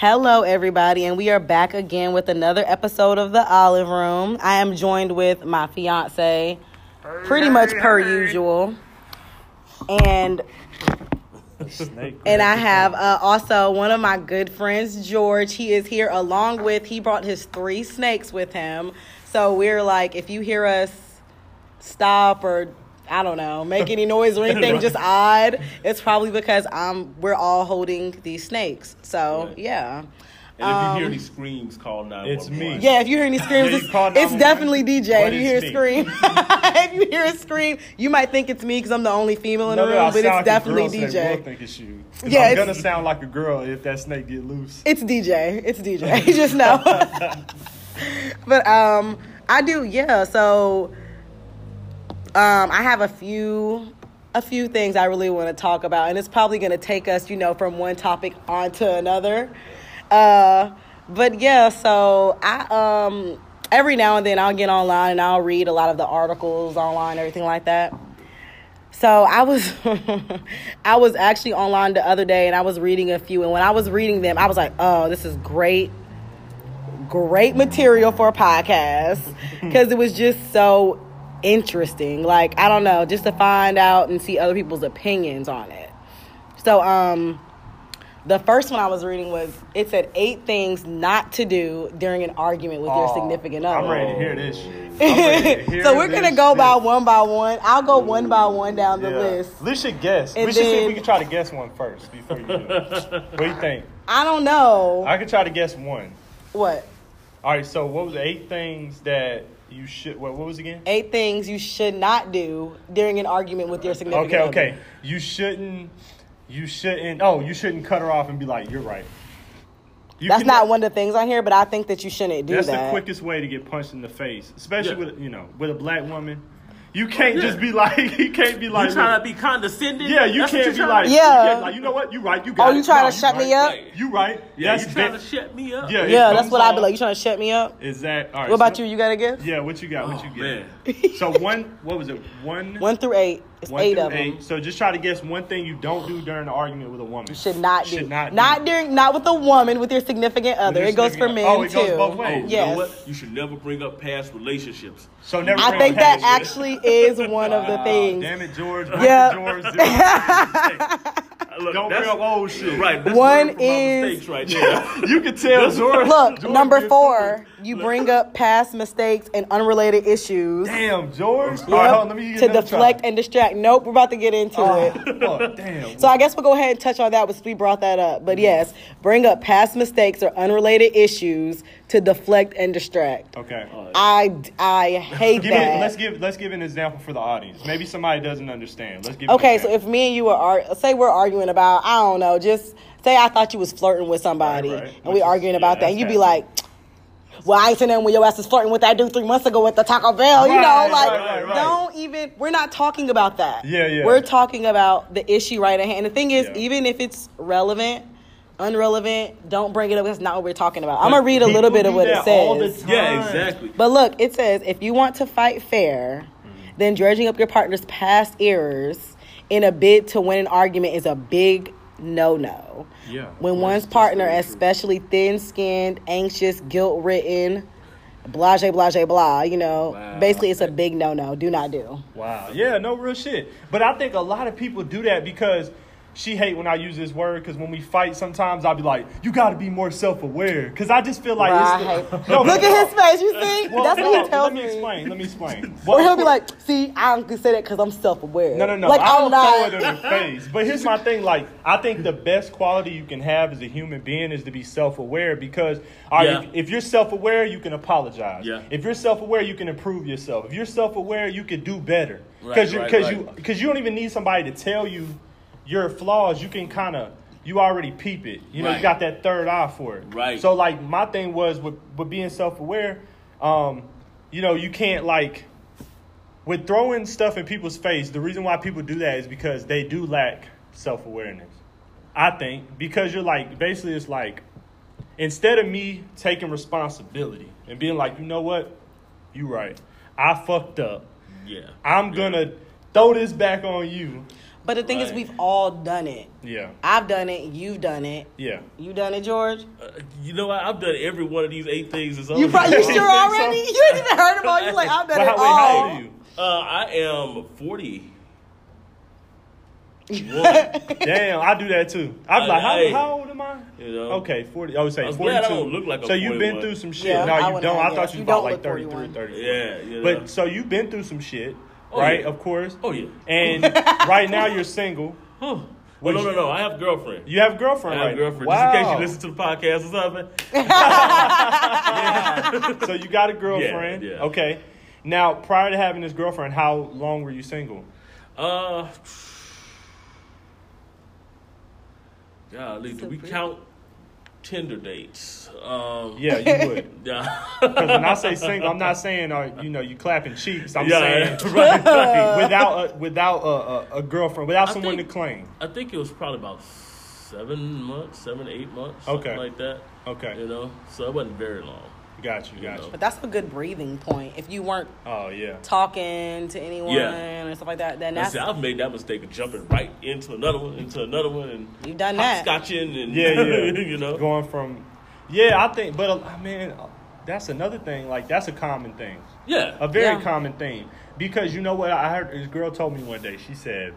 Hello, everybody, and we are back again with another episode of the Olive Room. I am joined with my fiance, pretty much per usual, and and I have uh, also one of my good friends, George. He is here along with he brought his three snakes with him. So we're like, if you hear us stop or I don't know, make any noise or anything just odd, it's probably because um we're all holding these snakes. So Right. yeah. And if you hear Um, any screams, call 911. It's me. Yeah, if you hear any screams, it's, it's definitely DJ. but If you it's hear a scream, if you hear a scream, you might think it's me because I'm the only female in the No, no, room, I but it's like a definitely girl snake. We'll DJ. think it's you. 'Cause Yeah, I'm it's- gonna sound like a girl if that snake get loose. It's DJ. It's DJ. You just know. but um, I do. Yeah. So um, I have a few a few things I really want to talk about, and it's probably going to take us, you know, from one topic onto another. Uh, but yeah. So I um every now and then I'll get online and I'll read a lot of the articles online, everything like that. So I was I was actually online the other day and I was reading a few and when I was reading them I was like, "Oh, this is great great material for a podcast because it was just so interesting. Like, I don't know, just to find out and see other people's opinions on it." So, um the first one I was reading was it said eight things not to do during an argument with your Oh, significant other. I'm ready to hear this shit. I'm ready to hear so we're gonna go by one by one. I'll go one by one down the Yeah. list. We should guess. And we should see if we can try to guess one first before you do. What do you think? I don't know I could try to guess one. what All right. So what was the eight things that you should? What, what was it again? eight things you should not do during an argument with your significant Okay. other. Okay. okay. You shouldn't. You shouldn't. Oh, you shouldn't cut her off and be like, "You're right." You That's can- not one of the things on here, but I think that you shouldn't do That's that. That's the quickest way to get punched in the face, especially Yeah. with you know with a black woman. You can't Yeah. just be like you can't be like You trying to be condescending? yeah you That's can't be like Yeah. you, can't, like you know what you right you oh, got Oh, you it. trying No, to shut right. me up? Right. You right. Yeah, That's you trying big- to shut me up? Yeah, Yeah, that's what I'd be like. You trying to shut me up? Is that all right? What about so- you? You got a gift? Yeah, what you got? Oh, What you oh, man. Get? so one, what was it? One, One through eight. It's one eight through of them. eight. So just try to guess one thing you don't do during an argument with a woman. Should not do. Should not. Not do. during. Not with a woman. With your significant other. your It goes for men oh, it too. goes both Oh, ways. you Yes. know what? You should never bring up past relationships. So never. I think that actually is one of the things. Damn it, George. Yeah. George. Look, Don't that's- bring up old shit. Right. That's One learn from is- right there. You can tell George. Look, George number gets- four, you bring up past mistakes and unrelated issues. Damn, George. Yep, right, hold on, let me get to deflect try. and distract. Nope, we're about to get into oh, it. Oh, damn. So I guess we'll go ahead and touch on that since we brought that up. But yes, bring up past mistakes or unrelated issues to deflect and distract. okay. I, I hate Give me, that. let's give let's give an example for the audience. Maybe somebody doesn't understand. Let's give. Okay, an so if me and you are say we're arguing about I don't know, just say I thought you was flirting with somebody Right, right. and Which we is- arguing yeah, about that, and that's you be like, "Well, I ain't seen nothing when your ass was flirting with that dude three months ago at the Taco Bell." you know, like right, right, don't even. We're not talking about that. Yeah, yeah. We're talking about the issue right at hand. The thing is, Yeah. even if it's relevant. Unrelevant, don't bring it up. That's not what we're talking about. I'm gonna read a little bit of what it that all the says. yeah, exactly. But look, it says if you want to fight fair, mm-hmm. then dredging up your partner's past errors in a bid to win an argument is a big no no. Yeah. When one's partner, especially thin skinned, anxious, guilt ridden, blase, blase, blah, you know, Wow. basically it's a big no no. Do not do. Wow. Yeah, no real shit. But I think a lot of people do that because she hate when I use this word because when we fight, sometimes I'll be like, "You got to be more self aware." Because I just feel like Right. it's the, no, Look at his face. You see? Well, That's no, what he tells me. Let me me. explain. Let me explain. Or he'll be like, "See, I don't say that because I'm self-aware." No, no, no. Like I don't I'm not. throw it in their face. But here's my thing: like, I think the best quality you can have as a human being is to be self-aware. Because, all right, Yeah. if, if you're self-aware, you can apologize. Yeah. If you're self-aware, you can improve yourself. If you're self-aware, you can do better. Right, Because you, right, right. you, because you don't even need somebody to tell you your flaws. You can kind of. You already peep it. You know, you got that third eye for it. Right. So, like, my thing was with, with being self-aware, um, you know, you can't, like, with throwing stuff in people's face, the reason why people do that is because they do lack self awareness. I think because you're like basically it's like instead of me taking responsibility and being like, you know what, you right, I fucked up. Yeah. I'm gonna throw this back on you. But the thing is, we've all done it. Yeah. I've done it. You've done it. Yeah. You done it, George? Uh, you know what? I've done every one of these eight things. Is You probably you sure so? already? You ain't even heard them all. You like I've done Well, it wait, all. how old are you? Uh, I am forty. Damn, I do that too. I'm I- like, how, I- how old am I? you know. Okay, 40. I would say I was 42. glad I don't look like a so you've been through some shit. Yeah, no, I you don't. I guess. thought you You about like look 33, 41. 34. Yeah, you know. But so you've been through some shit, Oh, right? yeah. Of course. Oh yeah. And right now you're single. Huh. Well, no, no, no. I have a girlfriend. You have a girlfriend, I have right? a girlfriend. Wow. Just in case you listen to the podcast or something. so you got a girlfriend. Yeah, yeah. Okay. Now, prior to having this girlfriend, how long were you single? Uh, golly, do we count Tinder dates? Um, Yeah, you would. yeah. Because when I say single, I'm not saying uh, you know you clapping cheeks. I'm Yeah, saying right, right. without a, without a, a, a girlfriend, without I someone think- to claim. I think it was probably about seven months, seven, eight months, Okay. something like that. Okay, You know, so it wasn't very long. Got you, got you. But that's a good breathing point. If you weren't Oh yeah. talking to anyone Yeah. and stuff like that, then I that's see, I've made that mistake of jumping right into another one, into another one, and You've done that. Scotching and Yeah, yeah. you know. Going from, yeah, I think, but uh, man, that's another thing. Like that's a common thing, Yeah, a very Yeah. common thing. Because you know what I heard? This girl told me one day. She said,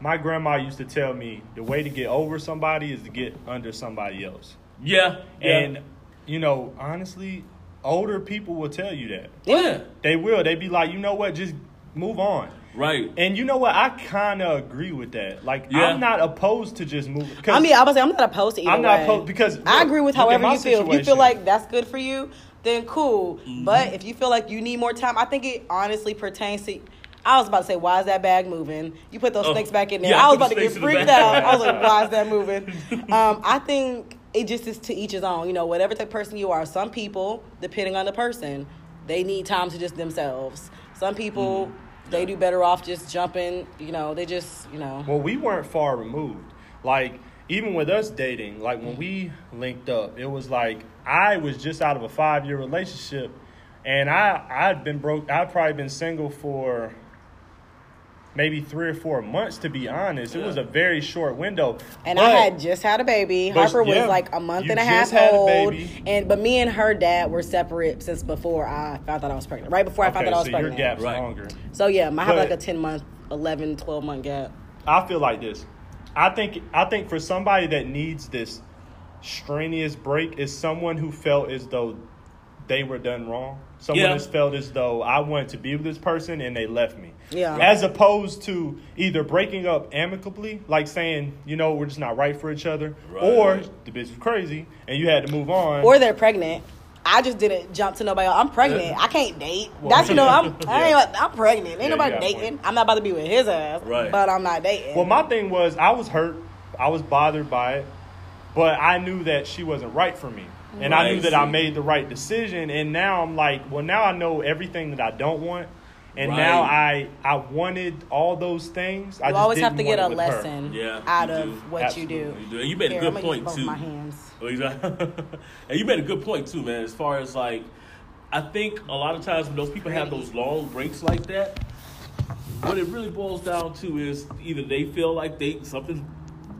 "My grandma used to tell me the way to get over somebody is to get under somebody else." yeah, yeah. And you know, honestly, older people will tell you that. yeah, They will. They'd be like, you know what? Just move on. right. And you know what? I kind of agree with that. Like, Yeah. I'm not opposed to just moving. I mean, I was say I'm not opposed to either I'm not way. opposed- because, I agree with however my you feel. If you feel like that's good for you, then cool. Mm-hmm. But if you feel like you need more time, I think it honestly pertains to. I was about to say, why is that bag moving? You put those Oh, snakes back in there. yeah, I was about to get snakes in the freaked out. I was like, why is that moving? Um, I think it just is to each his own. You know, whatever type of person you are. Some people, depending on the person, they need time to just themselves. Some people, Mm-hmm. they do better off just jumping. You know, they just, you know. well, we weren't far removed. Like, even with us dating, like when we linked up, it was like I was just out of a five year relationship, and I I'd been broke. I'd probably been single for maybe three or four months, to be honest. It was a very short window. And But- I had just had a baby. But, Harper was like a month you and a half just had a old. baby. And but me and her dad were separate since before I found out I was pregnant. Right before I found Okay, out I was so your pregnant. gap's Right. longer. So yeah, I have But- like a 10 month, 11, 12 month gap. I feel like this. I think I think for somebody that needs this strenuous break is someone who felt as though they were done wrong. Someone Yeah. that's felt as though I wanted to be with this person and they left me. Yeah. As opposed to either breaking up amicably, like saying, you know, we're just not right for each other, Right. or the bitch was crazy and you had to move on. Or they're pregnant. I just didn't jump to nobody else. I'm pregnant. I can't date. Well, That's you know I'm I yeah. ain't, I'm pregnant. Ain't Yeah, nobody you got a dating. I'm not about to be with his ass. Right. But I'm not dating. Well, my thing was I was hurt. I was bothered by it, but I knew that she wasn't right for me. And I knew that I made the right decision. And now I'm like, well, now I know everything that I don't want. And Right. now I I wanted all those things. I you just always have didn't to get a want it with her. lesson Yeah, out of what Absolutely. you do. You do. And you made a Here, good I'm gonna point use both too. my hands. Exactly. and you made a good point too, man. As far as like, I think a lot of times when those people have those long breaks like that, what it really boils down to is either they feel like they something's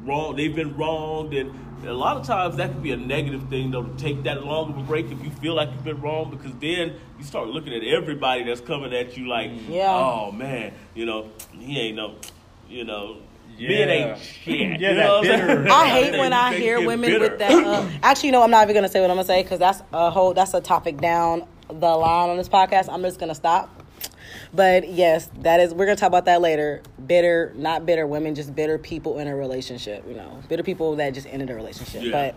wrong, they've been wronged, and a lot of times that could be a negative thing though to take that long of a break if you feel like you've been wrong because then you start looking at everybody that's coming at you like, Yeah. oh man, you know, he ain't no, you know. Yeah. Men ain't shit. Yeah, you that know what I'm saying? bitter- I hate when I hear women bitter. with that. Uh, actually, no, I'm not even gonna say what I'm gonna say because that's a whole that's a topic down the line on this podcast. I'm just gonna stop. But yes, that is we're gonna talk about that later. Bitter, not bitter women, just bitter people in a relationship. You know, bitter people that just ended a relationship. Yeah. But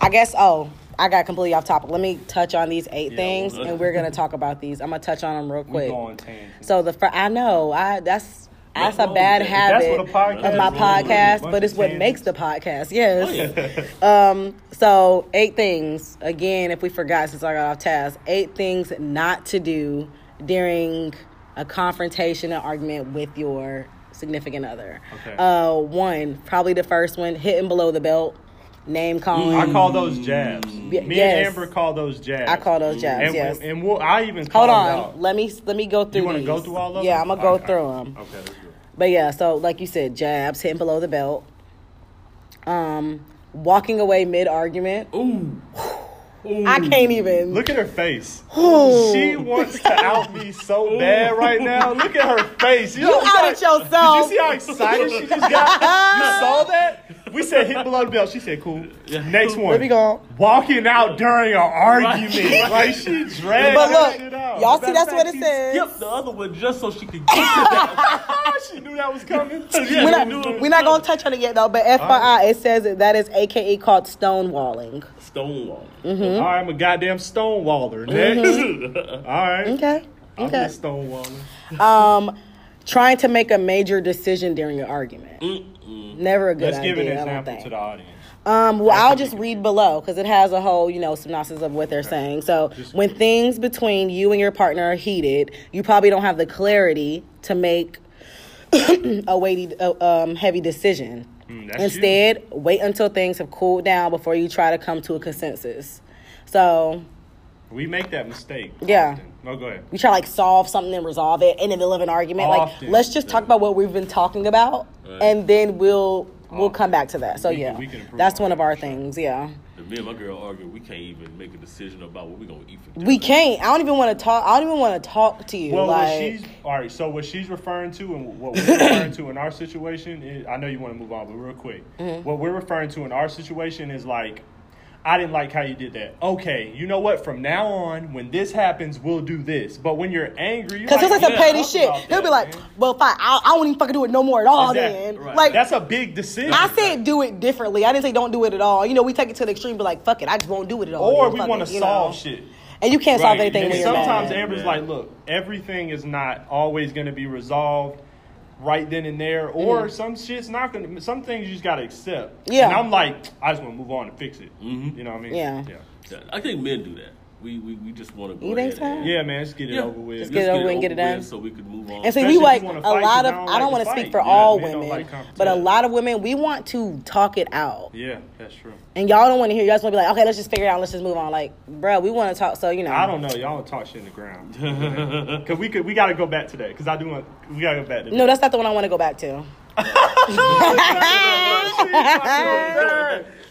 I guess oh, I got completely off topic. Let me touch on these eight Yeah, things, well, and we're gonna talk about these. I'm gonna touch on them real quick. go on tangents. So the fir- I know I that's that's a bad with that? That's habit of my really, podcast, but it's what tangents. makes the podcast. Yes. Oh, yeah. Um. So eight things. Again, if we forgot since I got off task, eight things not to do during a confrontation, an argument with your significant other. Okay. Uh, one, probably the first one, hitting below the belt, name calling. I call those jabs. Y- Me yes. and Amber call those jabs. I call those jabs. And, yes. and we'll, I even call Hold on. Let me let me go through. You want to go through all of them? Yeah, I'm gonna go through them. Okay. But yeah, so like you said, jabs hitting below the belt. Um, walking away mid argument. Ooh. Ooh. I can't even. Look at her face. Ooh. She wants to out me so bad right now. Look at her face. You outed yourself. Did you see how excited she just got? You saw that? We said hit below the belt. She said cool. Yeah. Next one. Where we going? Walking out during an argument. Right. Like she dragged But that look, shit out. y'all see Matter of that's what it says. Skip the other one just so she could get to that. she knew that was coming. Yeah, We're not, knew it was we're not gonna touch on it yet though, but FYI, it says that, that is AKA called stonewalling. Stonewall. Mm-hmm. All right, I'm a goddamn stonewaller. Next. All right. Okay. I'm Okay. a stonewaller. Um, trying to make a major decision during an argument. Mm-mm. Never a good Let's idea. give an example to the audience. Um, well, I'll just read below because it has a whole, you know, synopsis of what they're saying. So, when things between you and your partner are heated, you probably don't have the clarity to make a weighty, uh, um, heavy decision. Mm, that's Instead, wait until things have cooled down before you try to come to a consensus. So, We make that mistake. Yeah. often. No, go ahead. we try to like solve something and resolve it in the middle of an argument. Often. Like, let's just talk about what we've been talking about, Right. and then we'll we'll come back to that. So We yeah, we can that's one of our sure. things. Yeah. If me and my girl argue, we can't even make a decision about what we're gonna eat for dinner. We can't. I don't even want to talk. I don't even want to talk to you. Well, like, what she's all right. So what she's referring to and what we're referring to in our situation is, I know you want to move on, but real quick, Mm-hmm. what we're referring to in our situation is like, I didn't like how you did that. Okay, you know what? From now on, when this happens, we'll do this. But when you're angry, Cause he'll say some yeah, petty shit. about He'll that, be like, man. "Well, fine. I, I won't even fucking do it no more at all." Exactly, Then, right. like, that's a big decision. I said, do it differently. I didn't say don't do it at all. You know, we take it to the extreme, but like, fuck it, I just won't do it at all. or then. we want to solve know? shit. and you can't solve anything And when And you're sometimes mad. Amber's Yeah. like, look, everything is not always going to be resolved right then and there, or some shit's not going to. Some things you just got to accept. Mm. Yeah. And I'm like, I just want to move on and fix it. Mhm. You know what I mean? Yeah. Yeah. Yeah, I think men do that. We we, we just want to go You think ahead so? and- Yeah, man, let's get it Yeah. over with. Just get it over and get it over done. with so we can move on. And see, Especially we like wanna a lot of. I don't I don't want to to speak for Yeah, all women, like but a lot of women we want to talk it out, Yeah, that's true. and y'all don't want to hear. You guys want to be like, okay, let's just figure it out. Let's just move on. Like, bruh, we want to talk. So you know, I don't know. Y'all don't talk shit in the ground. Cause we could, we got to go back today. Cause I do want, we got to go back today. No, that's not the one I want to go back to.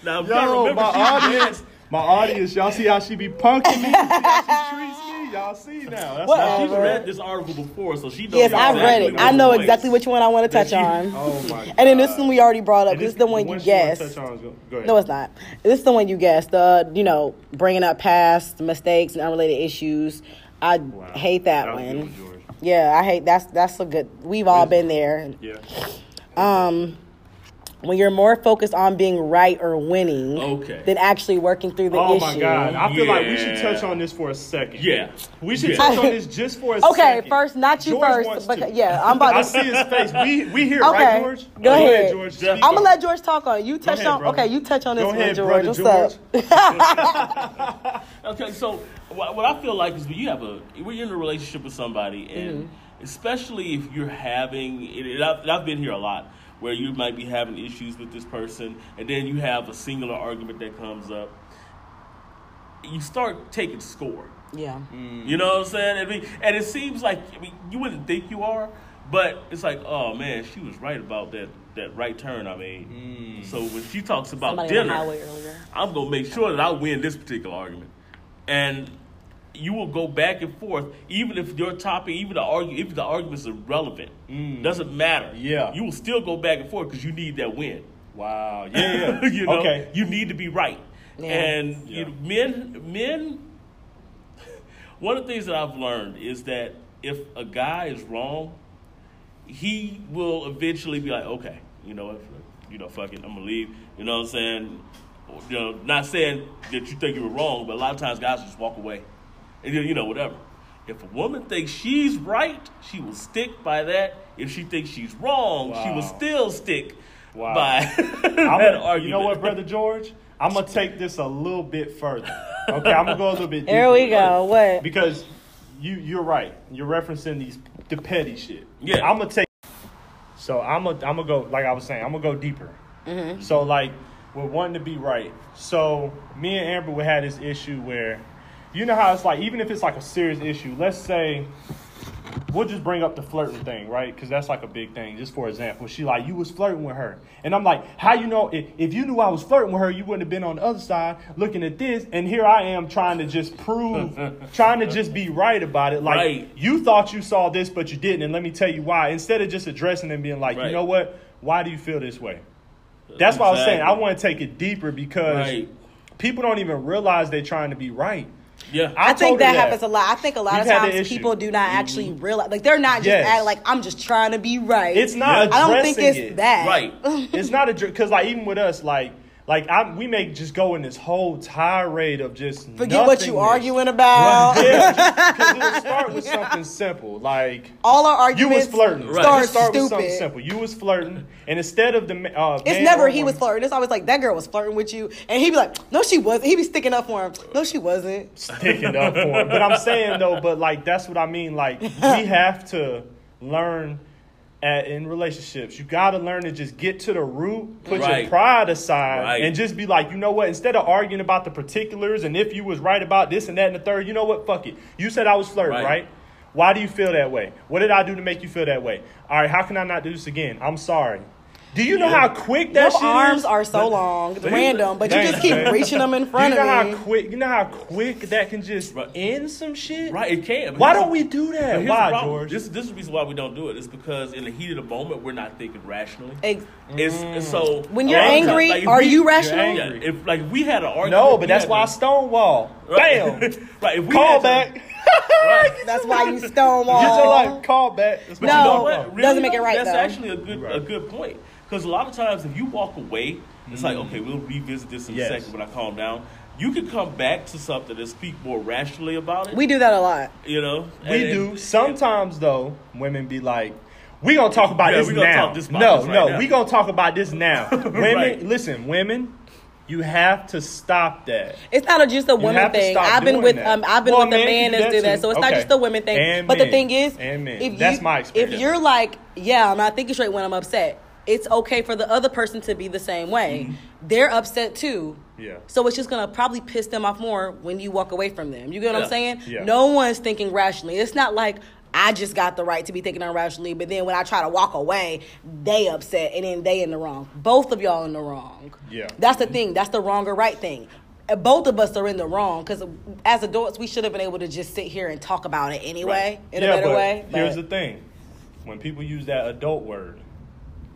now, you gotta Yo, remember, my audience, my audience, y'all see how she be punking me? See how she treats me? Y'all see now? That's Whatever. how She's she read this article before, so she knows. Yes, I've read it. I know exactly which one I want to touch she- on. Oh my god. And then this one we already brought up. And This is the one you she wanna guessed. touch on go- go ahead. No, it's not. This is the one you guessed. The you know bringing up past mistakes and unrelated issues. I Wow. hate that, That was a good one. one, Yeah, I hate that's that's a good. We've all been there. Yeah. Um, when you're more focused on being right or winning Okay. than actually working through the Oh issue. my god. I feel like we should touch on this for a second. Yeah. We should Yeah. touch on this just for a Okay, second. first, not you George first, wants but to. yeah, I'm about I to. see his face. We we here, Okay, right, George? go ahead. George. I'm gonna let George talk on it. You touch on. brother. Okay, you touch on this Go one, ahead, George. brother What's George. up? Okay, so what, what I feel like is when you have a when you're in a relationship with somebody, and Mm-hmm. especially if you're having, and and I've, and I've been here a lot, where you might be having issues with this person, and then you have a singular argument that comes up. You start taking score. yeah. Mm. You know what I'm saying? I mean, and it seems like I mean, you wouldn't think you are, but it's like, oh man, she was right about that that right turn I made. Mm. So when she talks about Somebody dinner. I'm gonna make sure that I win this particular argument, and you will go back and forth, even if your topic, even the argue, if the argument's are irrelevant, mm. doesn't matter. Yeah. you will still go back and forth because you need that win. Wow. Yeah, yeah. you know, Okay. you need to be right. Yeah. And Yeah. you know, men, men. One of the things that I've learned is that if a guy is wrong, he will eventually be like, okay, you know what, you know, fuck it, I'm gonna leave. You know what I'm saying? You know, not saying that you think you were wrong, but a lot of times guys just walk away, and you you know whatever. If a woman thinks she's right, she will stick by that. If she thinks she's wrong, she will still stick Wow. by I'm that gonna, argument. you know what, brother George? I'm gonna take this a little bit further. Okay, I'm gonna go a little bit. Deeper. There we go. What? Because you you're right. You're referencing these the petty shit. Yeah. I'm gonna take. So I'm gonna I'm gonna go like I was saying. I'm gonna go deeper. Mm-hmm. So like we're wanting to be right. So me and Amber would have this issue where, you know how it's like even if it's like a serious issue. Let's say we'll just bring up the flirting thing, right? Because that's like a big thing. Just for example, she like you was flirting with her, and I'm like, how you know? If, if you knew I was flirting with her, you wouldn't have been on the other side looking at this. And here I am trying to just prove, trying to just be right about it. Like Right. you thought you saw this, but you didn't, and let me tell you why. Instead of just addressing and being like, you know what? Why do you feel this way? That's why I was saying I want to take it deeper because Right. people don't even realize they're trying to be right. Yeah. I, I think that, that. happens a lot. I think a lot We've of times people do not mm-hmm. actually realize, like they're not just Yes. act like I'm just trying to be right. It's not I don't think it's it. that. Right. it's not a because like even with us like like I, we may just go in this whole tirade of just Forget what you nothingness. arguing about. yeah, because it'll start with something simple like All our arguments. you was flirting. Right. start Just start with something stupid. simple. You was flirting, and instead of the uh, It's never or he was flirting. It's always like that girl was flirting with you, and he'd be like, "No, she wasn't." He'd be sticking up for him. No, she wasn't. sticking up for him. But I'm saying though, but like that's what I mean. Like we have to learn. At, in relationships, you got to learn to just get to the root, put Right. your pride aside, Right. and just be like, you know what? Instead of arguing about the particulars and if you was right about this and that and the third, you know what? Fuck it. You said I was flirting, Right. right? Why do you feel that way? What did I do to make you feel that way? All right, how can I not do this again? I'm sorry. Do you know Yeah. how quick that Your shit arms is? are so long, but- random, but you just keep man. reaching them in front you know of me. how quick? You know how quick that can just end some shit. Right, it can. Why don't we do that? Why, problem. George? This, this is the reason why we don't do it. It's because in the heat of the moment, we're not thinking rationally. Ex- It's, it's so When you're lot of angry, like, are we- you rational? Yeah, if like we had an argument. no, but that's why I stonewall. Right. Bam. right. If we Call had to- back. Right. That's why you Get your stonewall. life. Call back. But No, you know what? doesn't make it right, That's though. actually a good a good point. Because a lot of times, if you walk away, it's like, okay, we'll revisit this in Yes. a second when I calm down. You can come back to something and speak more rationally about it. We do that a lot. you know, We And- do. and- Sometimes though, women be like, "We gonna talk about Yeah, this we now." talk this no, this right no, now. we gonna talk about this now. women, Right. listen, women, you have to stop that. It's not a, just a woman thing. I've been with um, I've been Well, with a men man that's that do that, too. so it's not just a women thing. And but the thing is, And men. if That's you, my experience. If you're like, yeah, I'm not thinking straight when I'm upset. It's okay for the other person to be the same way. They're upset too. Yeah. So it's just gonna probably piss them off more when you walk away from them. You get what Yeah. I'm saying? Yeah. No one's thinking rationally. It's not like I just got the right to be thinking irrationally, but then when I try to walk away, they upset and then they in the wrong. Both of y'all in the wrong. Yeah. That's the thing. That's the wrong or right thing. Uh, Both of us are in the wrong because as adults, we should have been able to just sit here and talk about it anyway in a yeah, better but way. Here's but- the thing: when people use that adult word,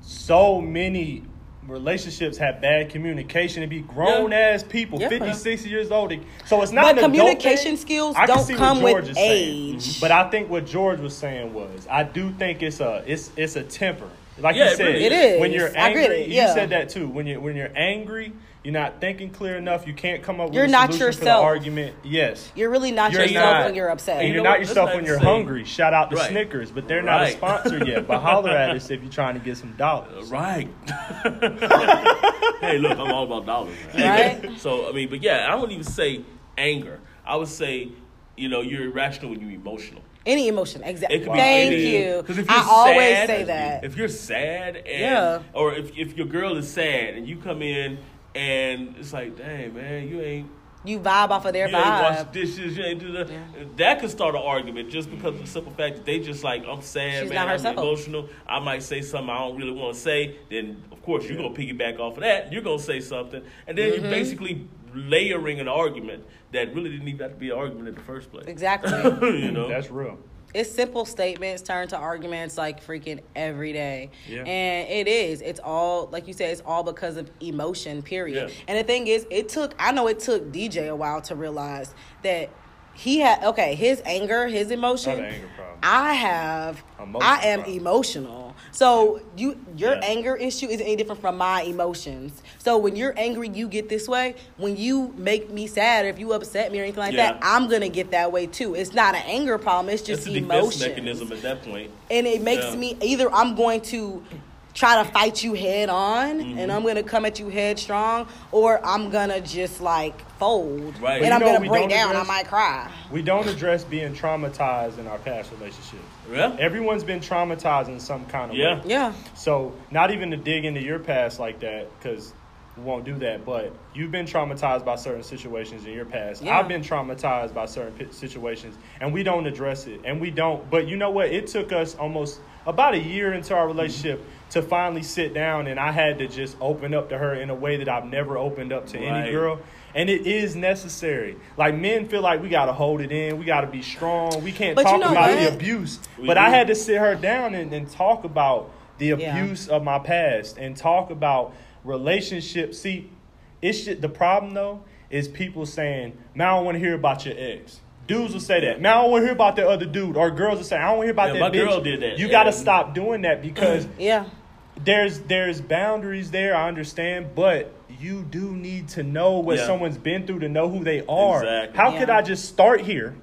so many relationships have bad communication and be grown Yeah. ass people, Yeah. 50, 60 years old. So it's not But communication skills I can don't see what come with George is saying. age. Mm-hmm. But I think what George was saying was, I do think it's a it's it's a temper. Like Yeah, you said, It is. when you're angry, you said that too. When you when you're angry, you're not thinking clear enough. You can't come up with You're a not solution for the yourself. argument. Yes. You're really not You're yourself not- when you're upset. And you you're know not what? yourself That's when you're saying- hungry. Shout out to Right. Snickers, but they're not a sponsor yet. But holler at us if you're trying to get some dollars. Uh, right. hey, look, I'm all about dollars. man. Right? So, I mean, but yeah, I wouldn't even say anger. I would say, you know, you're irrational when you're emotional. Any emotion, exactly. It could be Thank anything. you. 'Cause if you're I always say that. If you're sad and Yeah. or if if your girl is sad and you come in and it's like, dang man, you ain't You vibe off of their you ain't wash vibe. dishes, you ain't do that. That could start an argument just because of the simple fact that they just like, I'm sad, She's man, not I'm herself. emotional. I might say something I don't really want to say. Then, of course, you're Yeah. going to piggyback off of that. You're going to say something. And then Mm-hmm. you're basically layering an argument that really didn't even have to be an argument in the first place. Exactly. you know? That's real. It's simple statements turn to arguments like freaking every day. Yeah. And it is. It's all like you said, it's all because of emotion, period. Yeah. And the thing is, it took I know it took DJ a while to realize that he had okay, his anger, his emotion. Anger problem. I have Emotional I am problem. emotional. So you your Yeah. anger issue is any different from my emotions. So when you're angry, you get this way. When you make me sad or if you upset me or anything like Yeah. that, I'm gonna get that way too. It's not an anger problem. It's just a emotion mechanism at that point. and it makes Yeah. me either I'm going to try to fight you head on Mm-hmm. and I'm gonna come at you headstrong or I'm gonna just like fold Right. and I'm know gonna break don't down I might cry. We don't address being traumatized in our past relationships. Yeah. Everyone's been traumatized in some kind of Yeah. way. Yeah. So not even to dig into your past like that, because we won't do that, but you've been traumatized by certain situations in your past. Yeah. I've been traumatized by certain pi- situations, and we don't address it. And we don't. But you know what? It took us almost about a year into our relationship to finally sit down, and I had to just open up to her in a way that I've never opened up to any girl. And it is necessary. Like men feel like we gotta hold it in, we gotta be strong, we can't But you talk know about the abuse. We but I had to sit her down and, and talk about the Yeah. abuse of my past and talk about relationships. See, it's just, the problem though is people saying, "Man, I don't want to hear about your ex." Dudes will say that. Man, I don't want to hear about that other dude. Or girls will say, "I don't want to hear about Yeah, that my bitch." girl did that. You Yeah. got to stop doing that because Yeah. There's there's boundaries there. I understand, but you do need to know what Yeah. someone's been through to know who they are. Exactly. How could I just start here,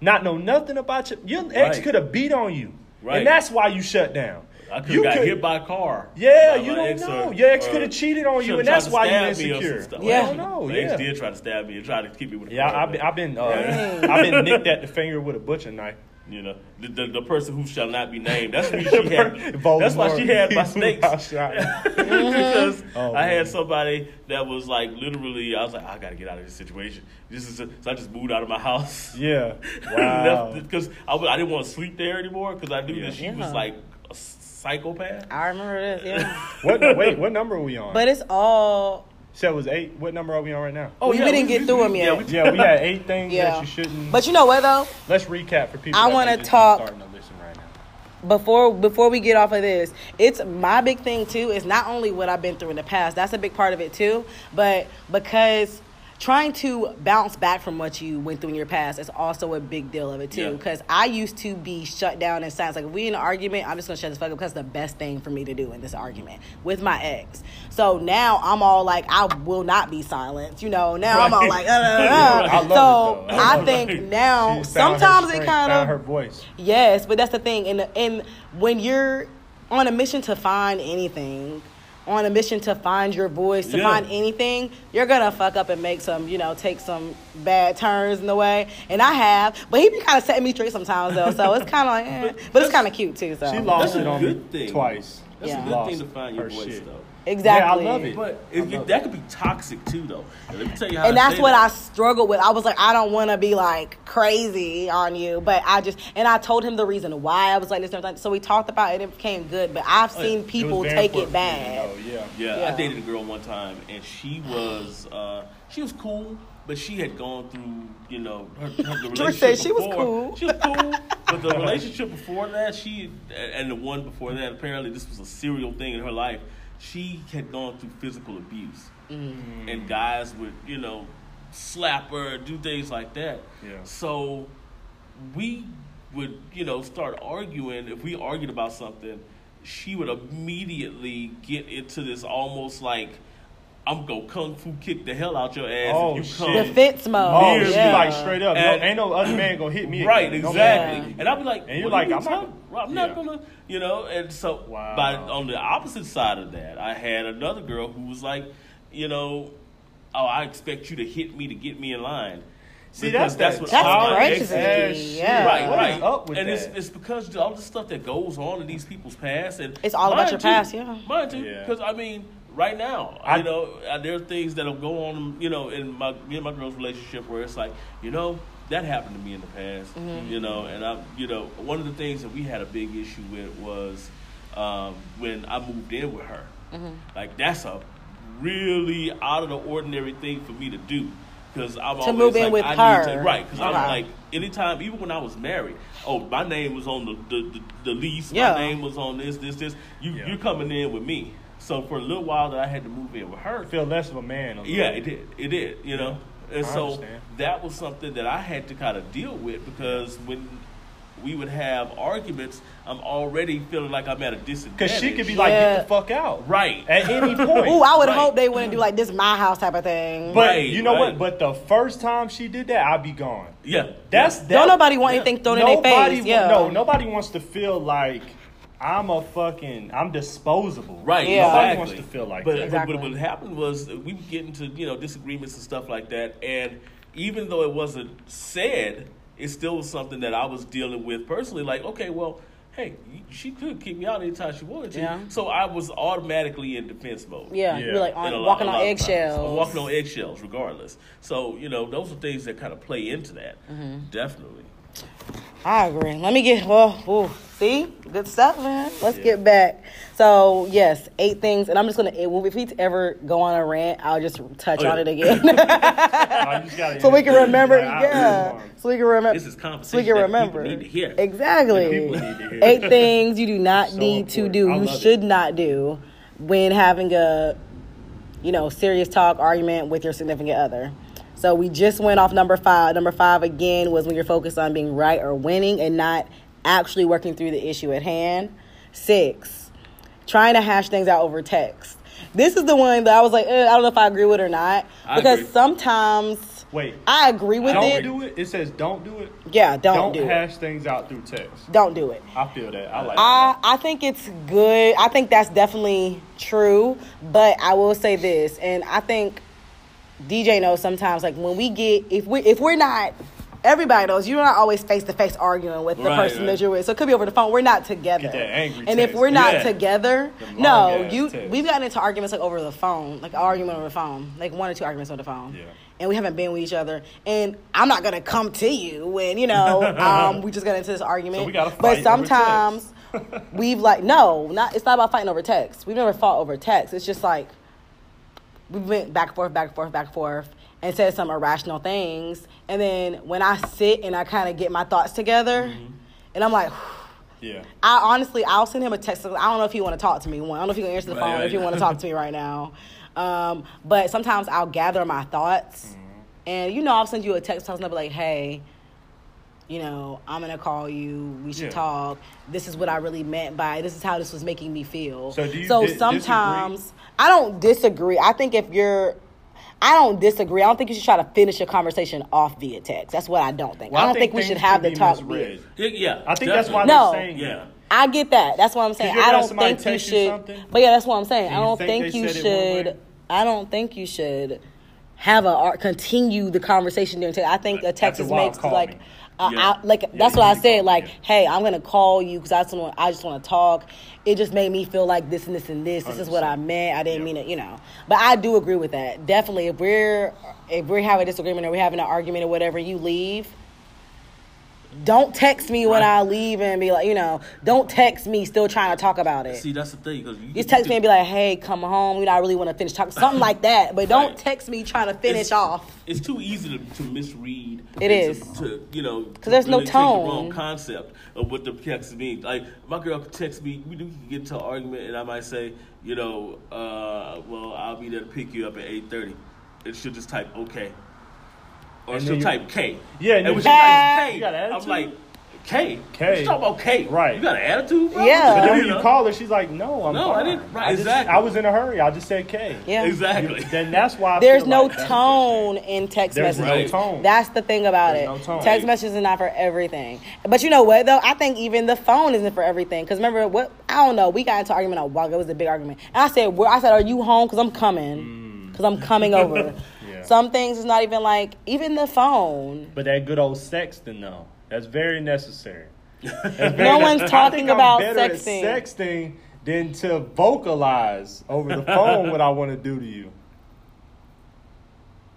not know nothing about you? Your ex Right. could have beat on you, Right. and that's why you shut down. I could You have got could- hit by a car. Yeah, you don't know. or- Your ex could have cheated on you, and that's why you're stab me or some insecure. Yeah. I don't know. My Yeah, ex did try to stab me and try to keep me with a yeah. I've been, I've been, uh, I've been nicked at the finger with a butcher knife. You know, the, the, the person who shall not be named. That's who she had. that's why she had my He's snakes. because Oh, I had somebody that was like literally. I was like, I gotta get out of this situation. This is so I just moved out of my house. Yeah. Wow. because I didn't want to sleep there anymore because I knew Yeah. that she Yeah. was like a psychopath. I remember this. Yeah. what? Wait, what number are we on? but it's all. Said it was eight. What number are we on right now? Oh, we- we didn't get through them yet. we- Yeah, we had eight things Yeah. that you shouldn't. But you know what though? let's recap for people. I wanna may just be talk- starting to listen right now. before before we get off of this, it's my big thing too. Is not only what I've been through in the past. That's a big part of it too. But because trying to bounce back from what you went through in your past is also a big deal of it too. Yeah. Because I used to be shut down in silence. Like if we in an argument, I'm just gonna shut this fuck up because it's the best thing for me to do in this argument with my ex. So now I'm all like, I will not be silent. You know. Now I'm all like, uh, uh, uh. I it, so. I I think it. now She's found her sometimes it kind of her voice. Yes, but that's the thing. And and when you're on a mission to find anything, on a mission to find your voice, to Yeah. find anything, you're gonna fuck up and make some, you know, take some bad turns in the way. And I have, but he be kind of setting me straight sometimes though. So it's kind of like, eh. but it's kind of cute too. So She lost That's a it on good me thing. twice. That's Yeah. a good Lost thing to find your voice shit. though. Exactly. Yeah, I love it. But I if you, love that it. could be toxic too, though. And let me tell you how. and I that's say what that. I struggled with. I was like, I don't want to be like crazy on you, but I just and I told him the reason why I was like this and everything. So we talked about it. and It became good, but I've Oh, seen yeah. people was take it bad. for you to know, Yeah, Yeah. I dated a girl one time, and she was uh, she was cool, but she had gone through you know her, her relationship said she was cool. She was cool, but the relationship before that, she and the one before that, apparently this was a serial thing in her life. She had gone through physical abuse, Mm. and guys would you know slap her, do things like that. Yeah. So we would, you know, start arguing. If we argued about something, she would immediately get into this almost like, I'm gonna kung fu kick the hell out your ass Oh, if you shit. come. Defense mode. Oh, Near she like straight up. No, ain't no other man gonna hit me. Right, again. Exactly. man. And I'll be like, And you're what like, you I'm not- I'm not yeah. gonna, you know. And so, Wow. but on the opposite side of that, I had another girl who was like, you know, oh, I expect you to hit me to get me in line. See, Because that's that what That's all my crazy. exes do. Yeah. Right, What right. up with and it's that? it's because all the stuff that goes on in these people's past, and It's all about your too. past, yeah. Mine too. Yeah. Because I mean, right now, I- you know, uh, there are things that'll go on, you know, in my me and my girl's relationship where it's like, you know, that happened to me in the past, Mm-hmm. you know, and I, you know, one of the things that we had a big issue with was um, when I moved in with her. Mm-hmm. Like that's a really out of the ordinary thing for me to do. Because I'm To always move in like, with I her. Need to, right? Because Okay. I'm like, anytime, even when I was married, oh, my name was on the the, the, the lease. Yeah. My name was on this, this, this. You Yeah. you're coming in with me. So for a little while that I had to move in with her, feel less of a man. a yeah, bit. it did. It did. You know, and I so understand. that was something that I had to kind of deal with because when we would have arguments, I'm already feeling like I'm at a disadvantage. Cause she could be like, Yeah. get the fuck out. right At any point. Ooh, I would Right. hope they wouldn't do like this my house type of thing. but Right, you know right. what? But the first time she did that, I'd be gone. Yeah, That's yeah. that, Don't nobody want yeah. anything thrown in their nobody face. wa- Yeah. No, nobody wants to feel like I'm a fucking I'm disposable. Right. Yeah. Nobody Exactly. wants to feel like but, that. Exactly. but what happened was we would get into you know disagreements and stuff like that, and even though it wasn't said, it still was something that I was dealing with personally. Like, okay, well, hey, she could kick me out anytime she wanted to. Yeah. So I was automatically in defense mode. Yeah, Yeah. you're like on, lot- walking on lot times. eggshells. Walking on eggshells, regardless. So you know, those are things that kind of play into that. Mm-hmm. Definitely. I agree. Let me get well. Ooh, see, good stuff, man. Let's Yeah. get back. So yes, eight things, and I'm just gonna. If we ever go on a rant, I'll just touch Oh, on it again, gotta so we can remember. Like, Yeah, so we can remember. This is conversation. So we can remember. people need to hear. Exactly. People need to hear. Eight things you do not So need to do. I You love it. should not do when having a, you know, serious talk argument with your significant other. So we just went off number five. Number five again was when you're focused on being right or winning and not actually working through the issue at hand. Six, trying to hash things out over text. This is the one that I was like, eh, I don't know if I agree with it or not I because agree. sometimes Wait. I agree with don't it. do it. It says don't do it. Yeah, don't, Don't, do it. hash things out through text. Don't do it. I feel that. I like I I think it's good. I think that's definitely true. But I will say this, and I think DJ knows sometimes like when we get if we if we're not everybody knows you're not always face to face arguing with the Right, person right. that you're with. So it could be over the phone. We're not together. Get that angry and if we're not Yeah. together, no, you texts. we've gotten into arguments like over the phone, like argument over the phone, like one or two arguments over the phone. Yeah. And we haven't been with each other, and I'm not gonna come to you when you know um, we just got into this argument. So but sometimes we've like no, not it's not about fighting over text. We've never fought over text. It's just like we went back and forth, back and forth, back and forth, and said some irrational things. And then when I sit and I kind of get my thoughts together, and I'm like, Yeah. I honestly, I'll send him a text. I don't know if he want to talk to me. One, I don't know if he can answer the phone. right. If he want to talk to me right now, um, but sometimes I'll gather my thoughts, Mm-hmm. and you know, I'll send you a text. I'll be like, hey. You know, I'm gonna call you. We should Yeah. talk. This is what I really meant by. This is how this was making me feel. So do you so di- disagree? sometimes I don't disagree. I think if you're, I don't disagree. I don't think you should try to finish a conversation off via text. That's what I don't think. Well, I don't think, we should have the talk via. Yeah, yeah, I think that's why definitely. No. saying Yeah. I get that. That's what I'm saying. I don't think you text you should. But yeah, that's what I'm saying. and I don't think think, you said it one should. I don't think you should have a ar- continue the conversation during text. I think a text is a while, makes like. me. Uh, Yeah. I, like Yeah, that's what I need to call said. Like, yeah. hey, I'm gonna call you because I just want. I just want to talk. It just made me feel like this and this and this. This is what I meant. I didn't mean it, you know. But I do agree with that. Definitely, if we're if we're having a disagreement or we're having an argument or whatever, you leave. Don't text me when Right. I leave and be like, you know, don't text me still trying to talk about it. See, that's the thing because you Just text me and be like, hey, come home. You know, I really want to finish talking. Something like that. But don't Right. text me trying to finish It's- off. It's too easy to, to misread. It is. to, to you know because there's no really the tone. wrong concept of what the text means. Like my girl could text me, we do get into an argument, and I might say, you know, uh, well, I'll be there to pick you up at eight thirty, and she'll just type okay, or And she'll then you- type K. Yeah, and and you- when she types you got I'm like. K, K. What you talking about K? Right. You got an attitude? Bro? Yeah. But then when You you know? call her, she's like, "No, I'm not. No, I didn't- right, I just- exactly. I was in a hurry. I just said K. Yeah. Exactly. Then that's why I There's feel no like that's what they're tone in text There's no messages. tone. That's the thing about There's it. no tone. Text messages are not for everything. But you know what though? I think even the phone isn't for everything. Because remember what? I don't know. We got into an argument a while ago. It was a big argument. And I said, "Where?" I said, "Are you home? Because I'm coming. Mm. Because I'm coming over." Yeah. Some things is not even like even the phone. But that good old sexting, though, that's very necessary. That's very No one's I talking think I'm about better at sexting. sexting than to vocalize over the phone what I want to do to you.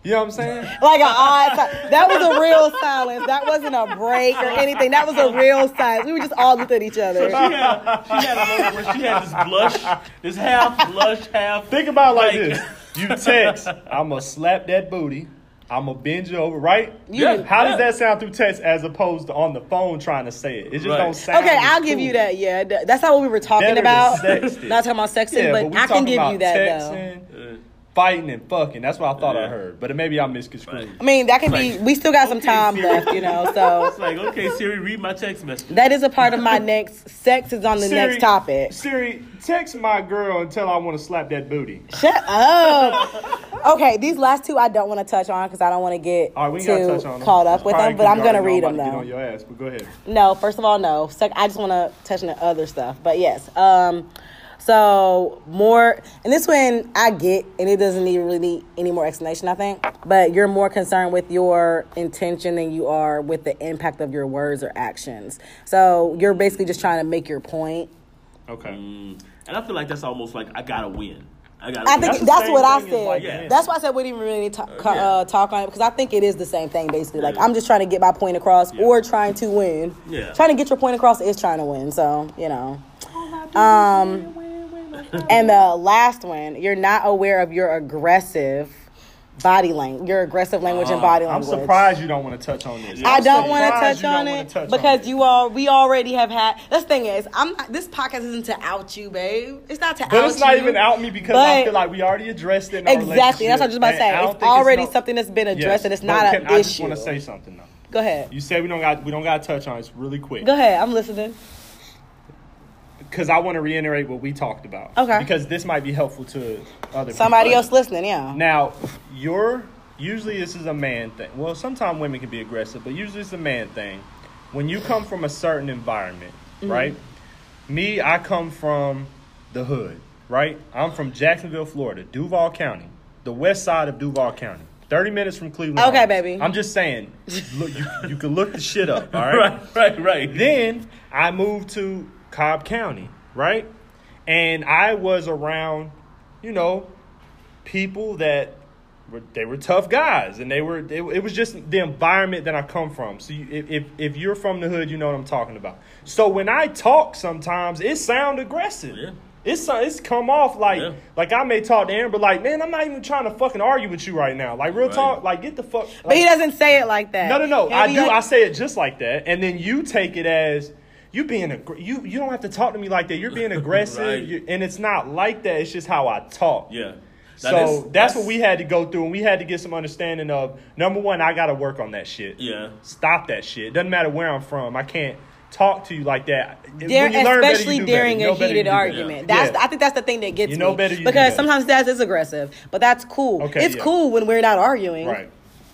You know what I'm saying? Like an odd si- That was a real silence. That wasn't a break or anything. That was a real silence. We were just all looked at each other. She had, she had a moment where she had this blush, this half blush, half. Think about it like, Like- this: you text, "I'm gonna slap that booty." I'm gonna bend you over, right? Yeah. How does that sound through text as opposed to on the phone trying to say it? It just Right. don't sound. Okay, I'll give you that. Yeah, that's not what we were talking Better about. than. Not talking about sexting, Yeah, but, we I can give you that texting, Uh, fighting and fucking. That's what I thought I heard, but maybe I misconstrued. Right. though. I mean, that can be. Like, We still got some okay, time Siri. left, you know. So It's like, okay, Siri, read my text message. that is a part of my next. Sex is on the Siri- next topic. Siri, text my girl and tell her I want to slap that booty. Shut up. Okay, these last two I don't want to touch on because I don't want to get All right, we too touch on them. caught up with them. But I'm gonna read them I'm about though. to Get on your ass, but go ahead. No, first of all, no. Sec- I just want to touch on the other stuff. But yes. Um, So more, and this one I get, and it doesn't need really need any more explanation. I think, but you're more concerned with your intention than you are with the impact of your words or actions. So you're basically just trying to make your point. Okay. Mm, and I feel like that's almost like I gotta win. I gotta. I win. think That's that's, what I said. like, yeah. That's why I said we didn't really ta- ca- yeah. uh, talk on it because I think it is the same thing basically. Like Yeah. I'm just trying to get my point across Yeah. or trying to win. Yeah. Trying to get your point across is trying to win. So you know. Um, and the last one, you're not aware of your aggressive body language, your aggressive language and uh, body language. I'm surprised you don't want to touch on this. I I'm don't want to touch on it touch because it. you all we already have had. This thing is, I'm not, this podcast isn't to out you, babe. It's not to out But it's not you. even out me because I feel like we already addressed it. In Exactly. That's what I was just about to say. I It's already no- something that's been addressed Yes, and it's not an I just want to say something though. Go ahead. You said we don't got we don't got to touch on it. It's really quick Go ahead. I'm listening. Because I want to reiterate what we talked about. Okay. Because this might be helpful to other Somebody people. else listening, yeah. Now, you're usually this is a man thing. Well, sometimes women can be aggressive, but usually it's a man thing. When you come from a certain environment, Mm-hmm. right? Me, I come from the hood, right? I'm from Jacksonville, Florida, Duval County, the west side of Duval County. 30 minutes from Cleveland. Okay, Heights. baby. I'm just saying, look, you, you can look the shit up, all right? right, right, right. Then I moved to Cobb County, right? And I was around, you know, people that were they were tough guys, and they were it, it was just the environment that I come from. So you, if, if if you're from the hood, you know what I'm talking about. So when I talk, sometimes it sound aggressive. Yeah. It's uh, it's come off like Yeah. like I may talk to Amber like, man, I'm not even trying to fucking argue with you right now. Like real Right. talk, like get the fuck. But he doesn't say it like that. no, no, no. He'll I do. like- I say it just like that, and then you take it as you being a you. You don't have to talk to me like that. You're being aggressive, Right. you- and it's not like that. It's just how I talk. Yeah. So Now, this- that's, what we had to go through, and we had to get some understanding of. Number one, I got to work on that shit. Yeah. Stop that shit. Doesn't matter where I'm from. I can't talk to you like that. When Dar- you learn better, especially you do better. during You know a heated better. argument. Yeah. That's Yeah. I think that's the thing that gets You know me better, you because better. sometimes that is aggressive, but that's cool. Okay, it's yeah. cool when we're not arguing. right.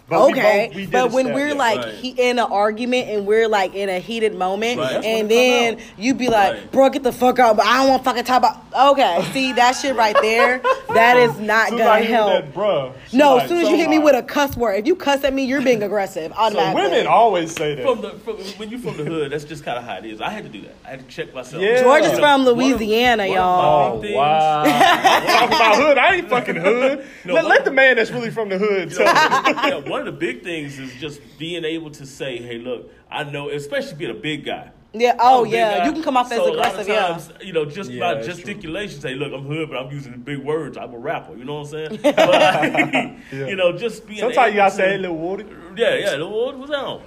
But we okay, both- we but when step, we're yeah. like Right. he, in an argument and we're like in a heated moment, Right. And then out. you be like, Right. "Bro, get the fuck out!" But I don't want to fucking talk about. Okay, see that shit right there. That is not Soon as gonna I help. that, bruh, she no, as soon as so you hit me with a cuss word, if you cuss at me, you're being aggressive so women always say that. From the from, when you're from the hood, that's just kind of how it is. I had to do that. I had to check myself. Yeah. George is from Louisiana, one y'all. my Oh big things- wow! Talking about hood, I ain't fucking hood. No, let, let the man that's really from the hood You tell know, me. yeah, one of the big things is just being able to say, "Hey, look, I know," especially being a big guy. Yeah. Oh, I'm a big yeah. guy. You can come off as So a lot of aggressive. Yeah. You know, just Yeah, by that's true. gesticulation, say, "Look, I'm hood, but I'm using big words. I'm a rapper." You know what I'm saying? But, Yeah. You know, just being. Sometimes you able gotta say, "Hey, little Woody." Yeah, yeah. The word was on.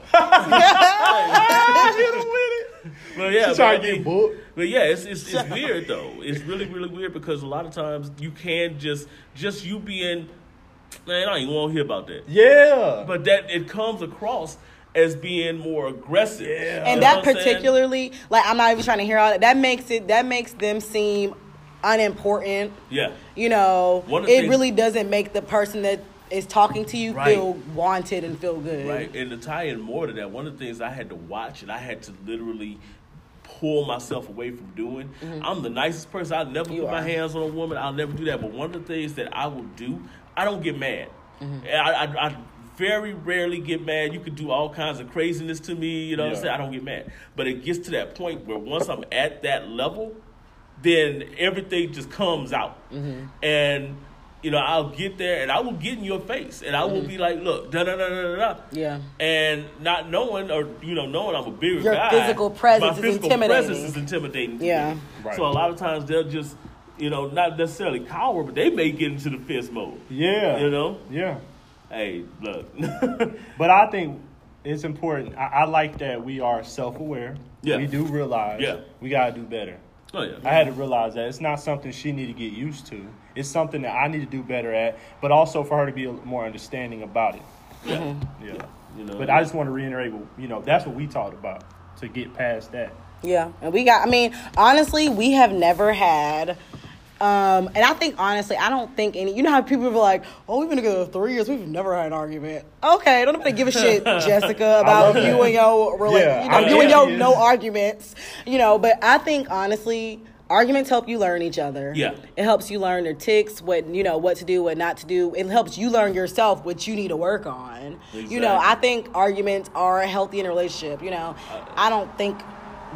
Hit him with it. But yeah, She but, trying I to get mean- booked. But yeah, it's it's, it's weird though. It's really really weird because a lot of times you can just just you being man, I don't even want to hear about that. Yeah. But that it comes across as being more aggressive. Yeah. and You know that what I'm saying? particularly like i'm not even trying to hear all that that makes it that makes them seem unimportant Yeah. you know it things- really doesn't make the person that is talking to you Right. feel wanted and feel good Right. And to tie in more to that, one of the things I had to watch and I had to literally pull myself away from doing. I'm the nicest person. I'll never Mm-hmm. You put my hands on a woman. I'll never do that. But one of the things that I will do, I don't get mad. Mm-hmm. I, I, I very rarely get mad. You could do all kinds of craziness to me. You know what I'm saying? I don't get mad. But it gets to that point where once I'm at that level, then everything just comes out. Mm-hmm. And you know, I'll get there and I will get in your face and I will Mm-hmm. be like, look, da da da da da. Yeah. And not knowing or you know knowing I'm a bigger Your guy, physical presence my is physical intimidating. presence is intimidating. Yeah. Right. So a lot of times they'll just you know not necessarily coward, but they may get into the fist mode. Yeah. You know, Yeah. hey, look, But I think it's important. I, I like that we are self aware. Yeah. We do realize Yeah. we gotta do better. oh yeah, I had to realize that it's not something she need to get used to. It's something that I need to do better at, but also for her to be more understanding about it. yeah. Yeah. You know, But I just want to reiterate, you know, that's what we talked about to get past that. Yeah, and we got. I mean, honestly, we have never had. Um, and I think honestly, I don't think any. You know how people are like, "Oh, we've been together three years. We've never had an argument." Okay, don't nobody give a shit, Jessica, about you and your rela- Yeah, you know, I you and your no arguments. You know, but I think honestly, arguments help you learn each other. Yeah. It helps you learn their ticks, what you know, what to do, what not to do. It helps you learn yourself what you need to work on. You know, I think arguments are healthy in a relationship. You know, I don't think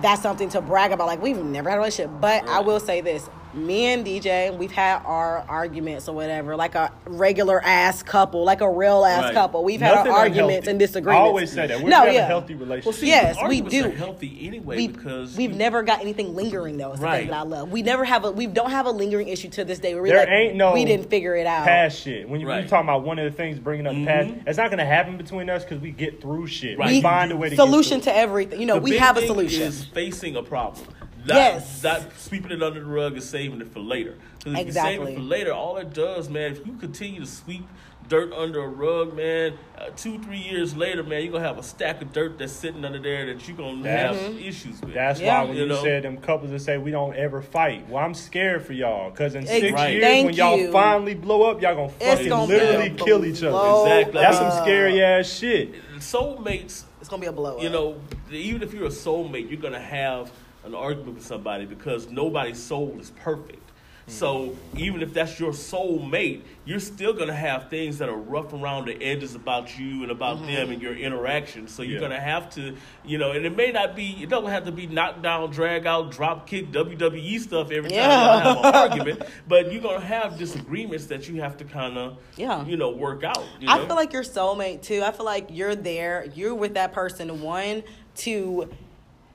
that's something to brag about. Like we've never had a relationship, but I will say this: me and DJ, we've had our arguments or whatever, like a regular ass couple, like a real ass Right. couple. We've had our arguments unhealthy. and disagreements. I always say that. We're no, no, yeah. a healthy relationship. Well, see, Yes, we arguments do. Are healthy anyway we, because we've you- never got anything lingering though. It's the Right. thing that I love. We never have a we don't have a lingering issue to this day. Where we're there like, ain't no we didn't figure it out. past shit. When you, Right. talking about one of the things bringing up the past, mm-hmm. it's not gonna happen between us because we get through shit. Right. We We- find a way to solution get to everything. You know, the we big have a thing solution. Is facing a problem. Not, Yes. Not sweeping it under the rug and saving it for later. Because if you save it for later, all it does, man, if you continue to sweep dirt under a rug, man, uh, two, three years later, man, you're going to have a stack of dirt that's sitting under there that you're going to have issues with. That's Yeah. why when You you, know? said them couples that say we don't ever fight, well, I'm scared for y'all because in Ex- six Right. years Thank when y'all you. finally blow up, y'all gonna fucking gonna literally kill each other. Exactly. That's some scary ass shit. Soulmates It's gonna be a blow. you know, even if you're a soulmate, you're gonna have an argument with somebody because nobody's soul is perfect. So even if that's your soul mate, you're still gonna have things that are rough around the edges about you and about mm-hmm. them and your interactions. So you're Yeah. gonna have to, you know, and it may not be, it doesn't have to be knocked down, drag out, drop kick, WWE stuff every time Yeah. you have an argument. But you're gonna have disagreements that you have to kind of, Yeah. you know, work out. You I feel like your soulmate too. I feel like you're there. You're with that person. One to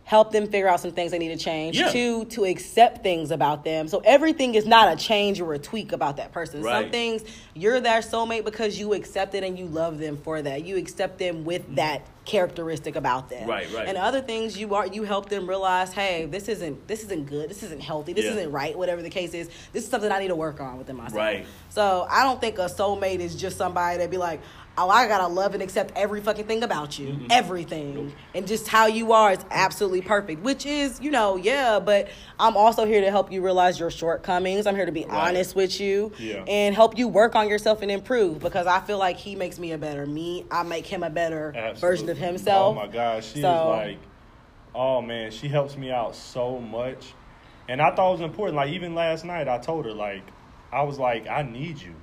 help them figure out some things they need to change. Yeah. Two to accept things about them. So everything is not a change or a tweak about that person. Some things you're their soulmate because you accept it and you love them for that. You accept them with mm-hmm. that characteristic about them. Right, right. And other things you are you help them realize, hey, this isn't this isn't good. This isn't healthy. This Yeah. isn't right. Whatever the case is, this is something I need to work on within myself. Right. So I don't think a soulmate is just somebody that be like, oh, I gotta love and accept every fucking thing about you, everything, and just how you are is absolutely perfect. Which is, you know, yeah. But I'm also here to help you realize your shortcomings. I'm here to be Right. honest with you Yeah. and help you work on yourself and improve because I feel like he makes me a better me. I make him a better Absolutely. version of oh, himself. Oh my gosh, she So- like, oh man, she helps me out so much, and I thought it was important. Like even last night, I told her like, I was like, I need you.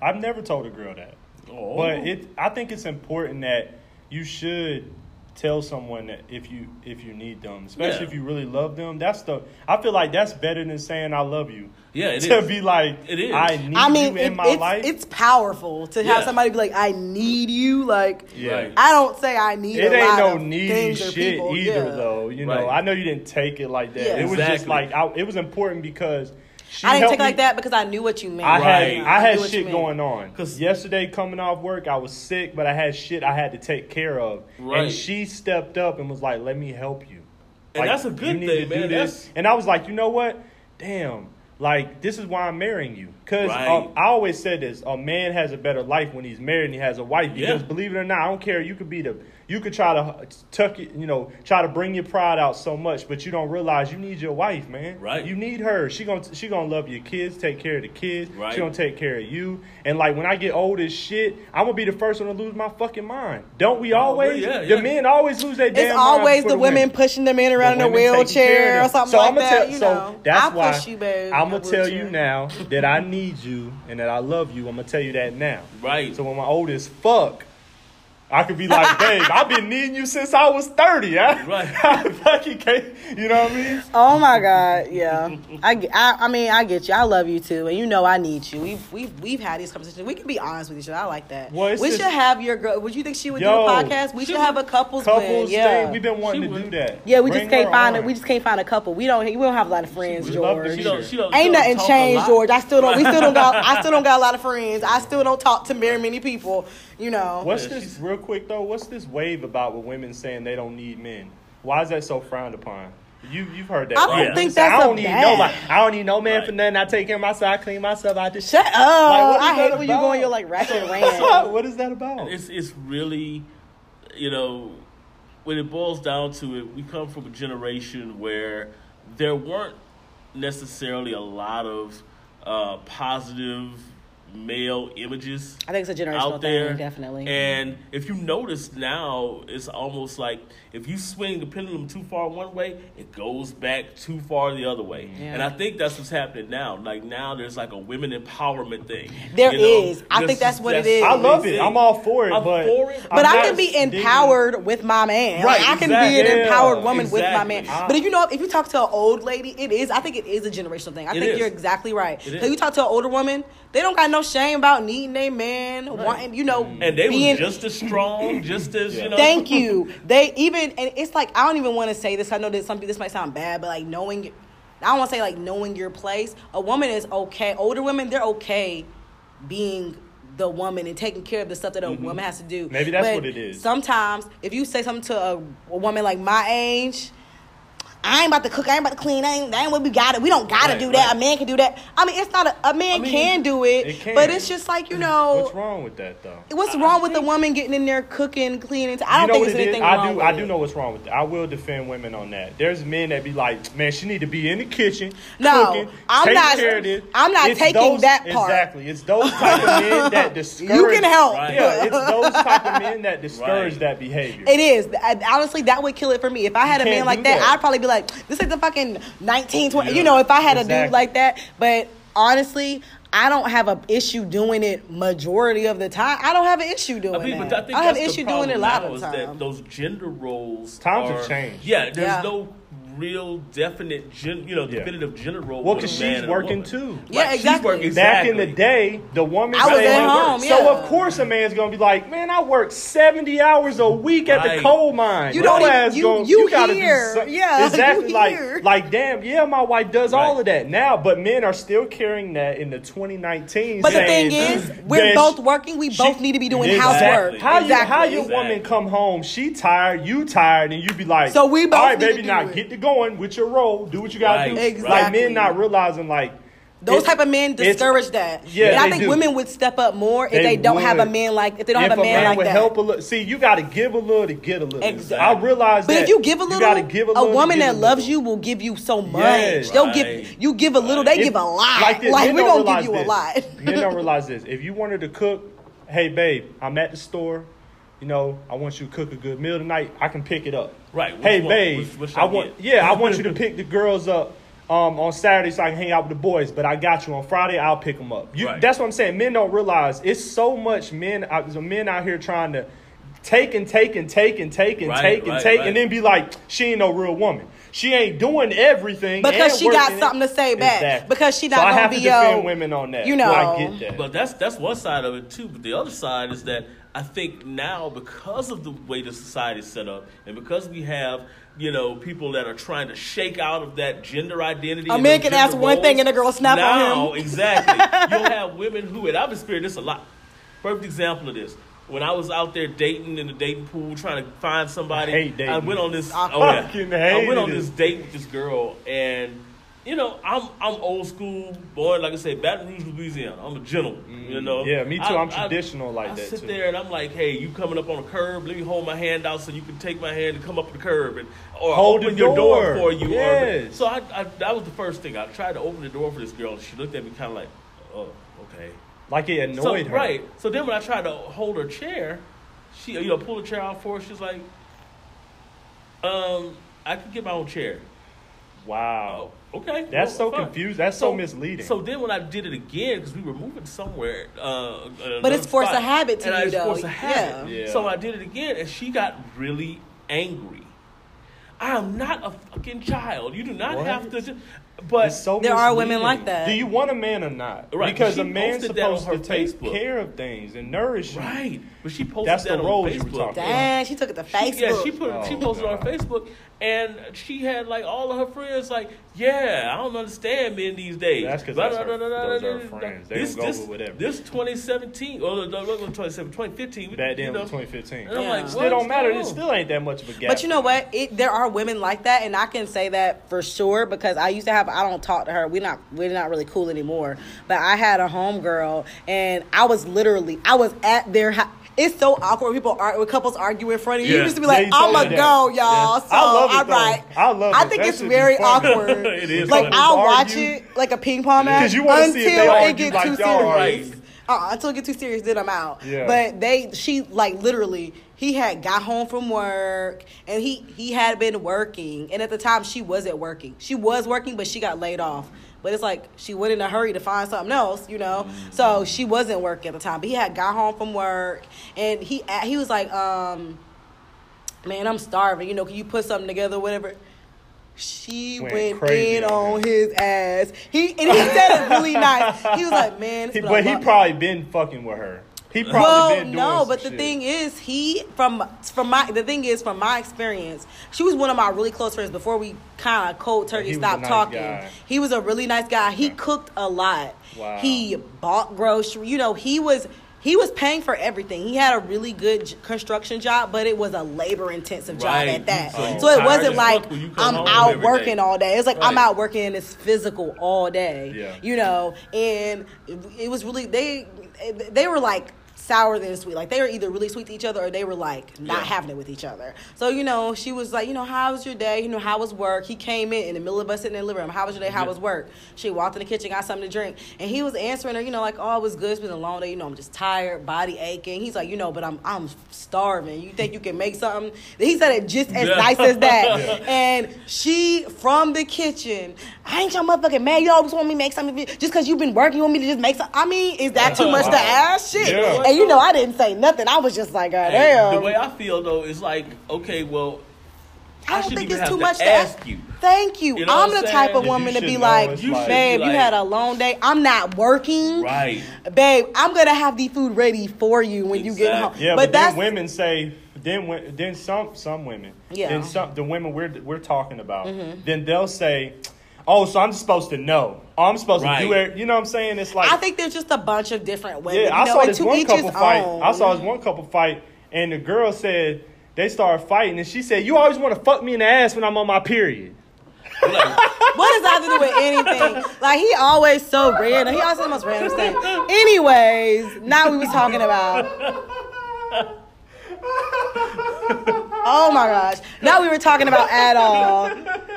I've never told a girl that, Oh. but it. I think it's important that you should tell someone that if you if you need them, especially Yeah. if you really love them. That's the. I feel like that's better than saying I love you. Yeah, it to is. be like, It is. I need I mean, you in my it's, life. it's powerful to have Yeah. somebody be like, "I need you." Like, yeah. I don't say I need. It a ain't lot no needy things or shit people. either, Yeah. though. You know, Right. I know you didn't take it like that. Yeah. It was just like I, it was important because she I didn't take it like that because I knew what you meant. I had Right. I had what shit going on. Cause yesterday coming off work, I was sick, but I had shit I had to take care of. Right. And she stepped up and was like, "Let me help you." And Like, that's a good you need thing, to do man. this. That's- And I was like, you know what? Damn. Like this is why I'm marrying you. Cause Right. um, I always said this: a man has a better life when he's married and he has a wife. Because Yeah. believe it or not, I don't care. You could be the, you could try to tuck it, you know, try to bring your pride out so much, but you don't realize you need your wife, man. Right. You need her. She gonna she gonna love your kids, take care of the kids. Right. She gonna take care of you. And like when I get old as shit, I'm gonna be the first one to lose my fucking mind. Don't we always? yeah, the yeah. men always lose their damn It's minds always for the women women. pushing the men around in a women taking care wheelchair of or them. something So like I'ma that. tell- you so know, that's I why push you, babe. I'm gonna tell you now that I need you and that I love you. I'm gonna tell you that now. Right. So when my old as fuck, I could be like, babe, I've been needing you since I was 30. Huh? Right. I fucking can't. You know what I mean? Oh my God, yeah. I, I, I mean, I get you. I love you too, and you know I need you. We've we've we've had these conversations. We can be honest with each other. I like that. Well, we just- should have your girl. Would you think she would Yo, do a podcast? We should have a couples, Couples, win. Yeah, thing, we've been wanting She to would. do that. yeah. We Bring just can't find it. We just can't find a couple. We don't. We don't have a lot of friends, We love to George. She don't, she don't, Ain't she nothing changed. George. I still don't. We still don't got. I still don't got a lot of friends. I still don't talk to very many people. You know. What's Yeah, this real quick though? What's this wave about with women saying they don't need men? Why is that so frowned upon? You you've heard that? I don't right? think Women say, that's I a don't need bad- nobody. I don't need no man Right. for nothing. I take care of myself. I clean myself. I just Shut up! what is I hate that it when you go about? on your like ratchet rant. what is that about? It's it's really, you know, when it boils down to it, we come from a generation where there weren't necessarily a lot of uh, positive male images I think it's a generational out there. thing, definitely. And if you notice now, it's almost like if you swing the pendulum too far one way, it goes back too far the other way. Yeah. And I think that's what's happening now. Like now, there's like a women empowerment thing. There There is. is. I think that's what it is. I love it. I'm all for it, I'm but for it. But I'm I can be digging- empowered with my man. Right, Like, I can exactly. be an empowered woman with my man. exactly. But if you know, if you talk to an old lady, it is. I think it is a generational thing. I It think is. you're exactly right. It So you talk to an older woman, they don't got no shame about needing a man, wanting, you know, And they being. were just as strong, just as you know. Thank you. They even, and it's like I don't even want to say this. I know that some this might sound bad, but like knowing, I don't want to say like knowing your place. A woman is okay. Older women, they're okay being the woman and taking care of the stuff that a woman has to do. Mm-hmm. Maybe that's But what it is. Sometimes, if you say something to a, a woman like my age. I ain't about to cook. I ain't about to clean. I ain't, that ain't what we got. to We don't gotta Right, do that. right. A man can do that. I mean, it's not a, a man I mean, can do it, it can. but it's just like you know, What's wrong with that though? What's I- wrong I with the woman getting in there cooking, cleaning? I don't know think what it's it is? anything I wrong do. with I do know what's wrong with that. I will defend women on that. There's men that be like, man, she need to be in the kitchen, No, cooking, I'm not- care of this. I'm not It's taking those- that part. Exactly. It's those type of men that discourage. You can help. Right. Yeah, it's those type of men that discourage Right. that behavior. It is. I- honestly, that would kill it for me. If I had a man like that, that. I'd probably be like, this is the fucking 19, 20. Yeah. You know, if I had a dude like that. But honestly, I don't have an issue doing it majority of the time. I don't have an issue doing I mean, that. I I have an issue doing it a lot of is the that those gender roles Times are- have changed. Yeah, there's Yeah. no real definite, gen, you know, Yeah. definitive gender role. Well, with a 'cause man she's working woman. too. Yeah, Right, she's exactly. working- Back in the day, the woman I was stayed at at home, yeah. So of course a man's gonna be like, man, I work seventy hours a week at the coal mine. You don't even- ass you- gonna- you gotta do here. some- Yeah, exactly. you like, here. like, damn, yeah, my wife does all of that now, but men are still carrying that in the 2019. But the thing is, we're both working. We she- both need to be doing Exactly. housework. How you, how Exactly. your woman come home? She tired, you tired, and you'd be like, So we both all right, need to baby, do now it." get to going with your role. Do what you gotta Right, do. Exactly. Like men not realizing like Those it- type of men discourage that. Yeah, and I think do. women would step up more if They they, don't have a man like if they don't if have a man, like would that. help a little, see, you got to give a little to get a little. Exactly. I realize But that. if you give a little, you gotta give a, a, little to woman that a loves you will give you so much. Yes. They'll Right. give you give a little, they If- give a lot. Like, this, Like, we're don't gonna give realize you a lot. men don't realize this. If you wanted to cook, hey babe, I'm at the store. You know, I want you to cook a good meal tonight. I can pick it up. Right, which Hey one? babe, Which- which I I want. Yeah, I want you to pick the girls up. Um, on Saturday, so I can hang out with the boys. But I got you on Friday. I'll pick them up. You, Right. That's what I'm saying. Men don't realize it's so much men. uh, There's men out here trying to take and take and take and take and Right, take and right, take, right. and then be like, she ain't no real woman. She ain't doing everything Because she got working. something to say back. Exactly. Because she not I gonna have be, to defend yo, women on that. you know. I get that. But that's that's one side of it too. But the other side is that I think now because of the way the society is set up, and because we have you know people that are trying to shake out of that gender identity. A man can ask gender one thing and a girl snap on now, him. exactly. You'll have women who, and I've experienced this a lot. Perfect example of this. When I was out there dating in the dating pool, trying to find somebody, I hate dating. went on this. I oh yeah, I went on this date with this girl, and you know, I'm I'm old school, boy. Like I said, Baton Rouge, Louisiana. I'm a gentleman. You know. Yeah, me too. I- I'm I- traditional like I that, sit too. there and I'm like, hey, you coming up on a curb? Let me hold my hand out so you can take my hand and come up the curb and or Hold open your door. for you. Or, Yes. so I, I that was the first thing. I tried to open the door for this girl, and she looked at me kind of like, oh, okay. like it So, annoyed her. Right. So then when I tried to hold her chair, she you know pull the chair out for her. She's like, um, I can get my own chair. Wow. Oh, okay. That's so fine. confused. That's so misleading. So then when I did it again, because we were moving somewhere, uh, But it's force a habit to and you, was though. force of habit. Yeah. Yeah. So I did it again, and she got really angry. I am not a fucking child. You do not What? have to. Just, but It's so There are women like that. Do you want a man or not? Right, Because she a man's posted that on supposed to her take care of things and nourish you. Right, but she posted That's that the on roles you were Facebook. talking about. Dang, she took it to Facebook. She, yeah, she put Oh, she posted it on God. Facebook, and she had like all of her friends like, "Yeah, I don't understand men these days." That's 'cause Blah, that's blah, her- blah, blah, those blah, are her blah, friends. They This gonna go this with whatever. this 2017 or no, no, no, 2017, 2015. Back you know, 2015. And I'm Yeah. like, Still what's don't matter. going It on? still ain't that much of a gap. But you know what? It, there are women like that, and I can say that for sure because I used to have. I don't talk to her. We're not. We're not really cool anymore. But I had a homegirl, and I was literally. I was at their. house. It's so awkward when people are when couples argue in front of you. Yeah. You used to be like, you told "I'm me a that. go, y'all." Yeah. So I love it, right. I love I think That it's very awkward. It is Like. I'll watch it like a ping pong match you until see it gets like too serious. Right. uh, until it get too serious, then I'm out. Yeah. But they, she like literally, he had got home from work and he he had been working, and at the time she wasn't working. She was working, but she got laid off. But it's like she went in a hurry to find something else, you know. So she wasn't working at the time. But he had got home from work, and he he was like, um, "Man, I'm starving. You know, can you put something together, whatever." She Went went, in on on his ass. He and he said it really nice. He was like, "Man, it's He, been but he probably been fucking with her. He probably well, no, but the shit. thing is, he from from my the thing is from my experience, she was one of my really close friends before we kind of cold turkey he was a stopped nice talking. guy. He was a really nice guy. He Okay. cooked a lot. Wow. He bought groceries. You know, he was he was paying for everything. He had a really good construction job, but it was a labor intensive job Right. at that. So So it wasn't like fuck when you come I'm out every day. working all day. It's like I'm out working and it's physical all day. Yeah. You know, and it, it was really they they were like sour than sweet. Like they were either really sweet to each other or they were like not Yeah. having it with each other. So you know, she was like, you know, how was your day? You know, how was work? He came in in the middle of us sitting in the living room. How was your day? How Yeah. was work? She walked in the kitchen, got something to drink, and he was answering her. You know, like, oh, it was good. It's been a long day. You know, I'm just tired, body aching. He's like, you know, but I'm I'm starving. You think you can make something? He said it just as Yeah. nice as that. And she from the kitchen. I ain't your motherfucking man. You always want me to make something just because you've been working. You want me to just make something? I mean, is that too much to ask? Shit. And you know, I didn't say nothing. I was just like, God Hey, damn. the way I feel though is like, okay, well, I don't think it's have too much to ask ask you. Thank you. You know I'm the I'm type of saying? Woman to be like, You like- babe, be you had a long day. I'm not working. Right. Babe, I'm gonna have the food ready for you when you get home. Yeah, but, but, that's then women say, then then some some women, Yeah. Mm-hmm. then some the women we're we're talking about, then they'll say, oh, so I'm supposed to know. Oh, I'm supposed to do it. You know what I'm saying? It's like I think there's just a bunch of different ways. Yeah, I know, saw this one couple his fight. own. I saw this one couple fight, and the girl said they started fighting, and she said, "You always want to fuck me in the ass when I'm on my period." What does that have to do with anything? Like he always so random. He always says the most random thing. Anyways, now we was talking about. Oh my gosh! Now we were talking about at all.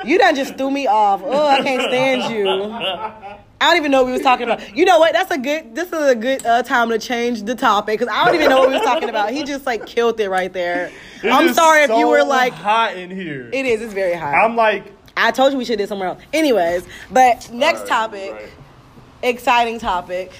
You done just threw me off. Oh, I can't stand you. I don't even know what we was talking about. You know what? That's a good. This is a good uh, time to change the topic because I don't even know what we was talking about. He just like killed it right there. It I'm sorry if you were like. hot in here. It is. It's very hot. I'm like, I told you we should do somewhere else. Anyways, but next Right, topic, right. exciting topic.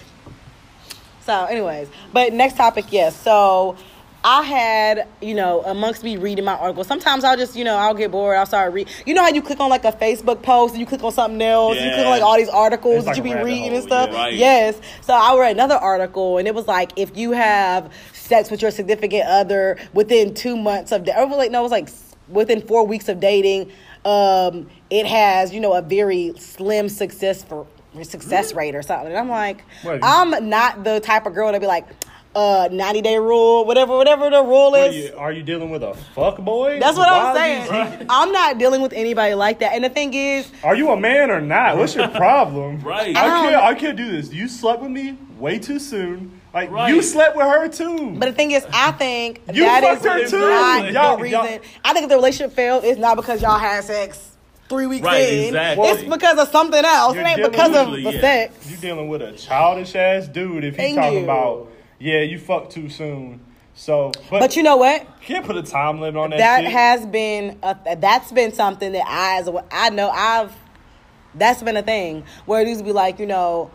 So, anyways, but next topic, yes. So, I had, you know, amongst me reading my article, sometimes I'll just, you know, I'll get bored. I'll start reading. You know how you click on like a Facebook post and you click on something else, you click on like all these articles It's that like you be reading and stuff. yeah. Right. Yes. So, I read another article and it was like if you have sex with your significant other within two months of, da- or like, no, it was like within four weeks of dating, um, it has, you know, a very slim success for success rate or something. And I'm like, What, I'm not the type of girl to be like, uh, 90 day rule, whatever, whatever the rule what are is. you, are you dealing with a fuck boy? That's what I'm saying. are I'm not dealing with anybody like that. And the thing is, Are you a man or not? What's your problem? Right. I I can't. I can't do this. You slept with me way too soon. Like Right. you slept with her too. but the thing is, I think You that fucked her too. not Y'all- the y'all- reason. I think if the relationship failed, it's not because y'all had sex three weeks Right, in. exactly. It's because of something else. It You're ain't because of the yeah. sex. you dealing with a childish ass dude if he Thank talking you. about yeah you fucked too soon. So, but, But you know what? can't put a time limit on that. that shit. has been a, that's been something that I as a, I know I've that's been a thing where it used to be like you know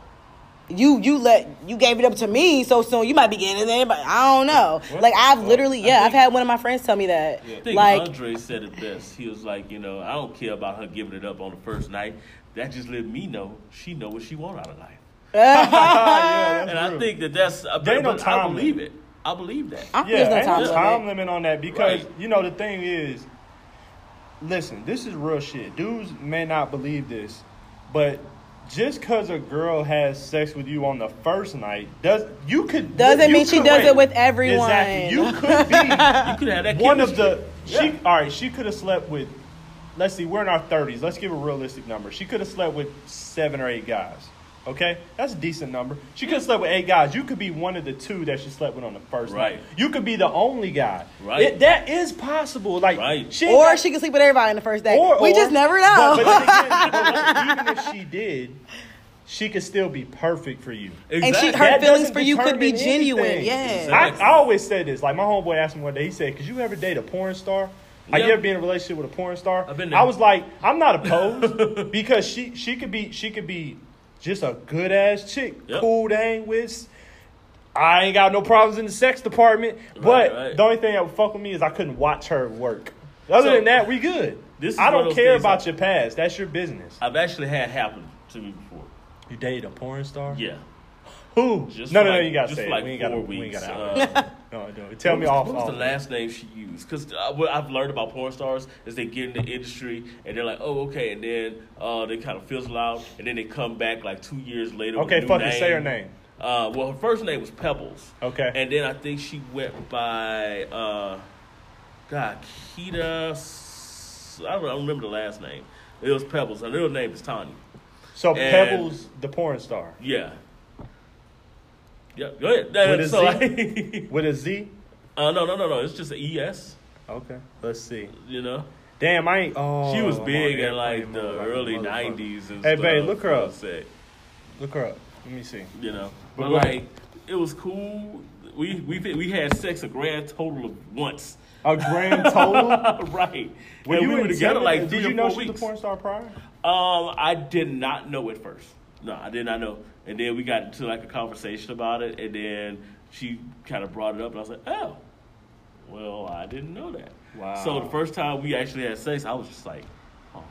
you you let you gave it up to me so soon you might be getting it in but I don't know like I've literally yeah I've had one of my friends tell me that I think like Andre said it best. He was like, you know, I don't care about her giving it up on the first night. That just let me know she know what she want out of life. Yeah, that's And I real. think that that's. I, There ain't no but I time believe limit. it. I believe that. I, Yeah, there's no ain't time no limit. time limit on that because Right. you know the thing is, listen, this is real shit. Dudes may not believe this, but just because a girl has sex with you on the first night does you could Doesn't you mean she does wait. it with everyone. Exactly, you could be You could have that. one of chemistry. the. Yeah. She all right. She could have slept with. Let's see, we're in our thirties. Let's give a realistic number. She could have slept with seven or eight guys. Okay, that's a decent number. She could have slept with eight guys. You could be one of the two that she slept with on the first Right. night. You could be the only guy. Right. It- that is possible. Like, Right. she or got- she could sleep with everybody on the first day or- we or- just never know But, but again, even if she did, she could still be perfect for you. And she, Exactly. her That feelings for you could be determine genuine. anything. Yeah. Exactly. I, I always say this. Like my homeboy asked me one day. He said, "Could you ever date a porn star? Like you Yeah. ever be in a relationship with a porn star?" I've been there. I was like, I'm not opposed because she she could be she could be just a good ass chick, Yep. cool to hang with. I ain't got no problems in the sex department, but right. the only thing that would fuck with me is I couldn't watch her work. Other So, than that, we good. this is I don't care about your past. That's your business. I've actually had happen to me before. You dated a porn star? Yeah. Who? Just no, no, no. You gotta say for it. like we ain't got four to. We ain't weeks. got Uh, to. don't. Tell What me was- off. What was off. the last name she used? Because uh, what I've learned about porn stars is they get in the industry and they're like, oh, okay, and then uh, they kind of fizzle out, and then they come back like two years later. with Okay, fucking name. say her name. Uh, well, her first name was Pebbles. Okay. And then I think she went by, uh, God, Keita. S- I don't, I don't remember the last name. It was Pebbles. Her real name is Tanya. So And- Pebbles, the porn star, Yeah. Yep. Go ahead. With a so Z? with a Z. I, uh, no, no, no, no. It's just an ES. Okay. Let's see. You know. Damn, I ain't. Oh, She was big in like the early motherfucker. '90s and Hey, stuff. babe, look her up. say, Look her up. Let me see. You know, But but like it was cool. We we we had sex a grand total of once. A grand total. right. When you we were together like three Did you know she was a porn star prior? Um, I did not know at first. No, I did not know. And then we got into like a conversation about it, and then she kind of brought it up, and I was like, oh, well, I didn't know that. Wow. So the first time we actually had sex, I was just like, oh.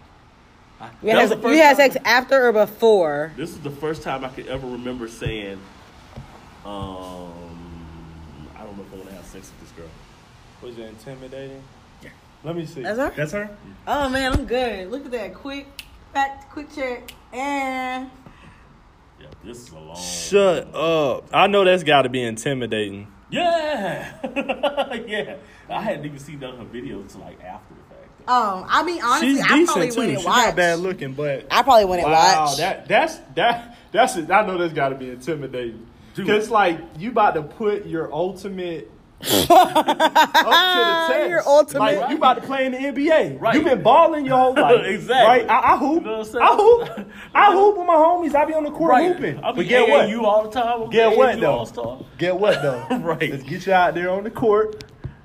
I, You that was had, the first you had sex after or before? This is the first time I could ever remember saying, um, I don't know if I want to have sex with this girl. Was it intimidating? Yeah. Let me see. That's her? That's her. Oh man, I'm good. Look at that quick, back, quick check, and Yeah, this is a long. Shut up. I know that's got to be intimidating. Yeah, yeah. I hadn't even seen none of her videos until like after the fact. um, I mean honestly, She's I probably decent too. wouldn't She's watch. not bad looking, but I probably wouldn't wow, watch. that that's that that's it. I know that's got to be intimidating. Dude. Cause like you about to put your ultimate up to the test. Your ultimate- Like you about to play in the NBA. Right. You've been balling your whole life. Exactly. Right. I, I hoop. You know what I'm saying? I hoop. I hoop with my homies. I be on the court hooping. I'll be but get what? you all the time. I'm Get what though? All-star. Get what though? Right. Let's get you out there on the court.